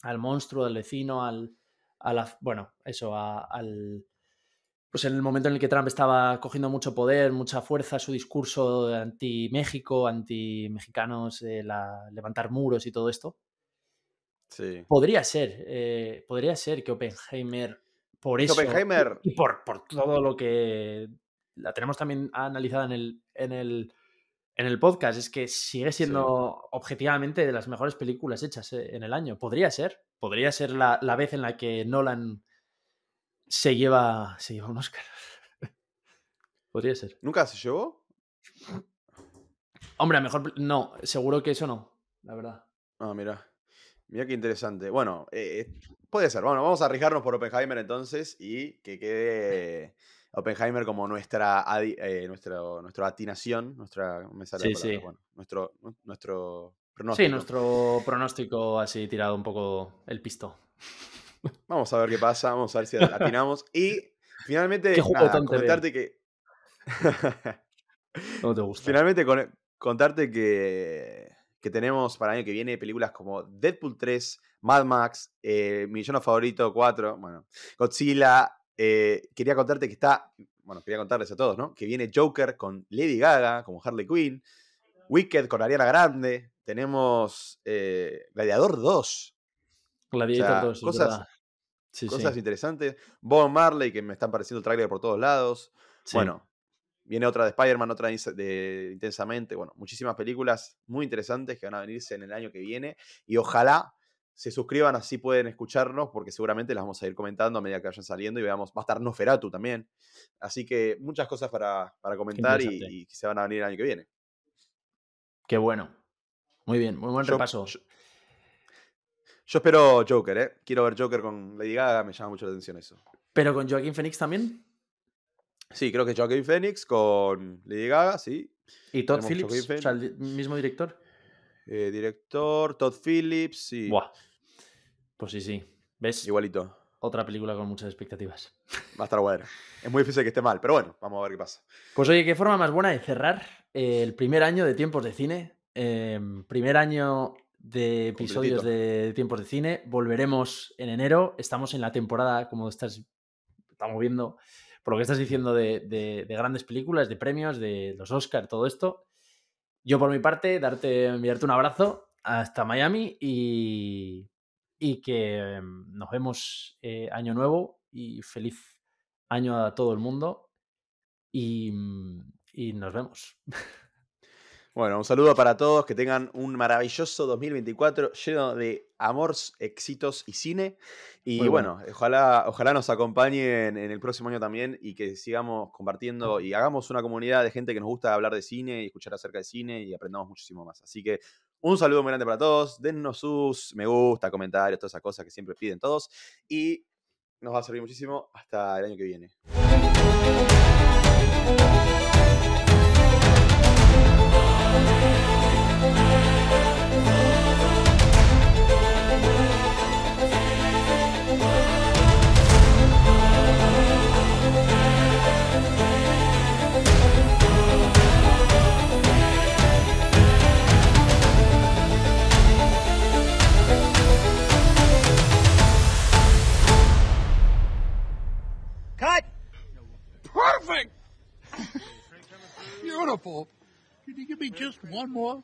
al monstruo, del vecino, al. A la, bueno, eso, al. Pues en el momento en el que Trump estaba cogiendo mucho poder, mucha fuerza, su discurso anti-México, anti-mexicanos, eh, levantar muros y todo esto. Sí. Podría ser, eh, podría ser que Oppenheimer por eso. Y por, por, todo lo que la tenemos también analizada en el, en el, en el podcast. Es que sigue siendo objetivamente de las mejores películas hechas eh, en el año. Podría ser. Podría ser la, la vez en la que Nolan se lleva, se lleva un Oscar. Podría ser. ¿Nunca se llevó? Hombre, a mejor. No, seguro que eso no, la verdad. Ah, mira. Mira qué interesante. Bueno, eh, eh, puede ser. Bueno, vamos a arriesgarnos por Oppenheimer entonces y que quede Oppenheimer como nuestra, eh, nuestro, nuestra atinación, nuestra, sí, sí. Bueno, nuestro, nuestro pronóstico. Sí, nuestro pronóstico así tirado un poco el pisto. Vamos a ver qué pasa, vamos a ver si atinamos. Y finalmente, contarte que... no te gusta. Finalmente contarte que que tenemos para el año que viene películas como Deadpool 3, Mad Max, eh, Mi Favorito 4, bueno, Godzilla. Eh, quería contarte que está, bueno, quería contarles a todos, ¿no? Que viene Joker con Lady Gaga, como Harley Quinn, Wicked con Ariana Grande, tenemos eh, Gladiador 2. Gladiator 2, cosas, cosas interesantes. Bob Marley, que me están pareciendo el trailer por todos lados. Bueno, Viene otra de Spider-Man, otra de Intensamente. Bueno, muchísimas películas muy interesantes que van a venirse en el año que viene. Y ojalá se suscriban, así pueden escucharnos, porque seguramente las vamos a ir comentando a medida que vayan saliendo y veamos. Va a estar Noferatu también. Así que muchas cosas para, comentar y, que se van a venir el año que viene. Qué bueno. Muy bien, muy buen repaso. Yo, yo, espero Joker, ¿eh? Quiero ver Joker con Lady Gaga, me llama mucho la atención eso. ¿Pero con Joaquín Phoenix también? Sí, creo que Joaquin Phoenix con Lady Gaga, sí. ¿Y Todd Phillips? O sea, el mismo director. Eh, director, Todd Phillips, sí. Buah. Pues sí, sí. ¿Ves? Igualito. otra película con muchas expectativas. Va a estar bueno. Es muy difícil que esté mal, pero bueno, vamos a ver qué pasa. Pues oye, qué forma más buena de cerrar el primer año de tiempos de cine. Em, primer año de episodios de tiempos de cine. Volveremos en enero. Estamos en la temporada, como estás, estamos viendo, por lo que estás diciendo de, de grandes películas, de premios, de los Oscars, todo esto. Yo por mi parte, darte, enviarte un abrazo hasta Miami y, y que em, nos vemos eh, año nuevo y feliz año a todo el mundo y, mm, y nos vemos. Bueno, un saludo para todos, que tengan un maravilloso 2024 lleno de amor, éxitos y cine. Y bueno. ojalá, ojalá nos acompañen en el próximo año también y que sigamos compartiendo y hagamos una comunidad de gente que nos gusta hablar de cine y escuchar acerca de cine y aprendamos muchísimo más. Así que un saludo muy grande para todos, dennos sus me gusta, comentarios, todas esas cosas que siempre piden todos y nos va a servir muchísimo hasta el año que viene. Perfect! Beautiful. Can you give me just one more?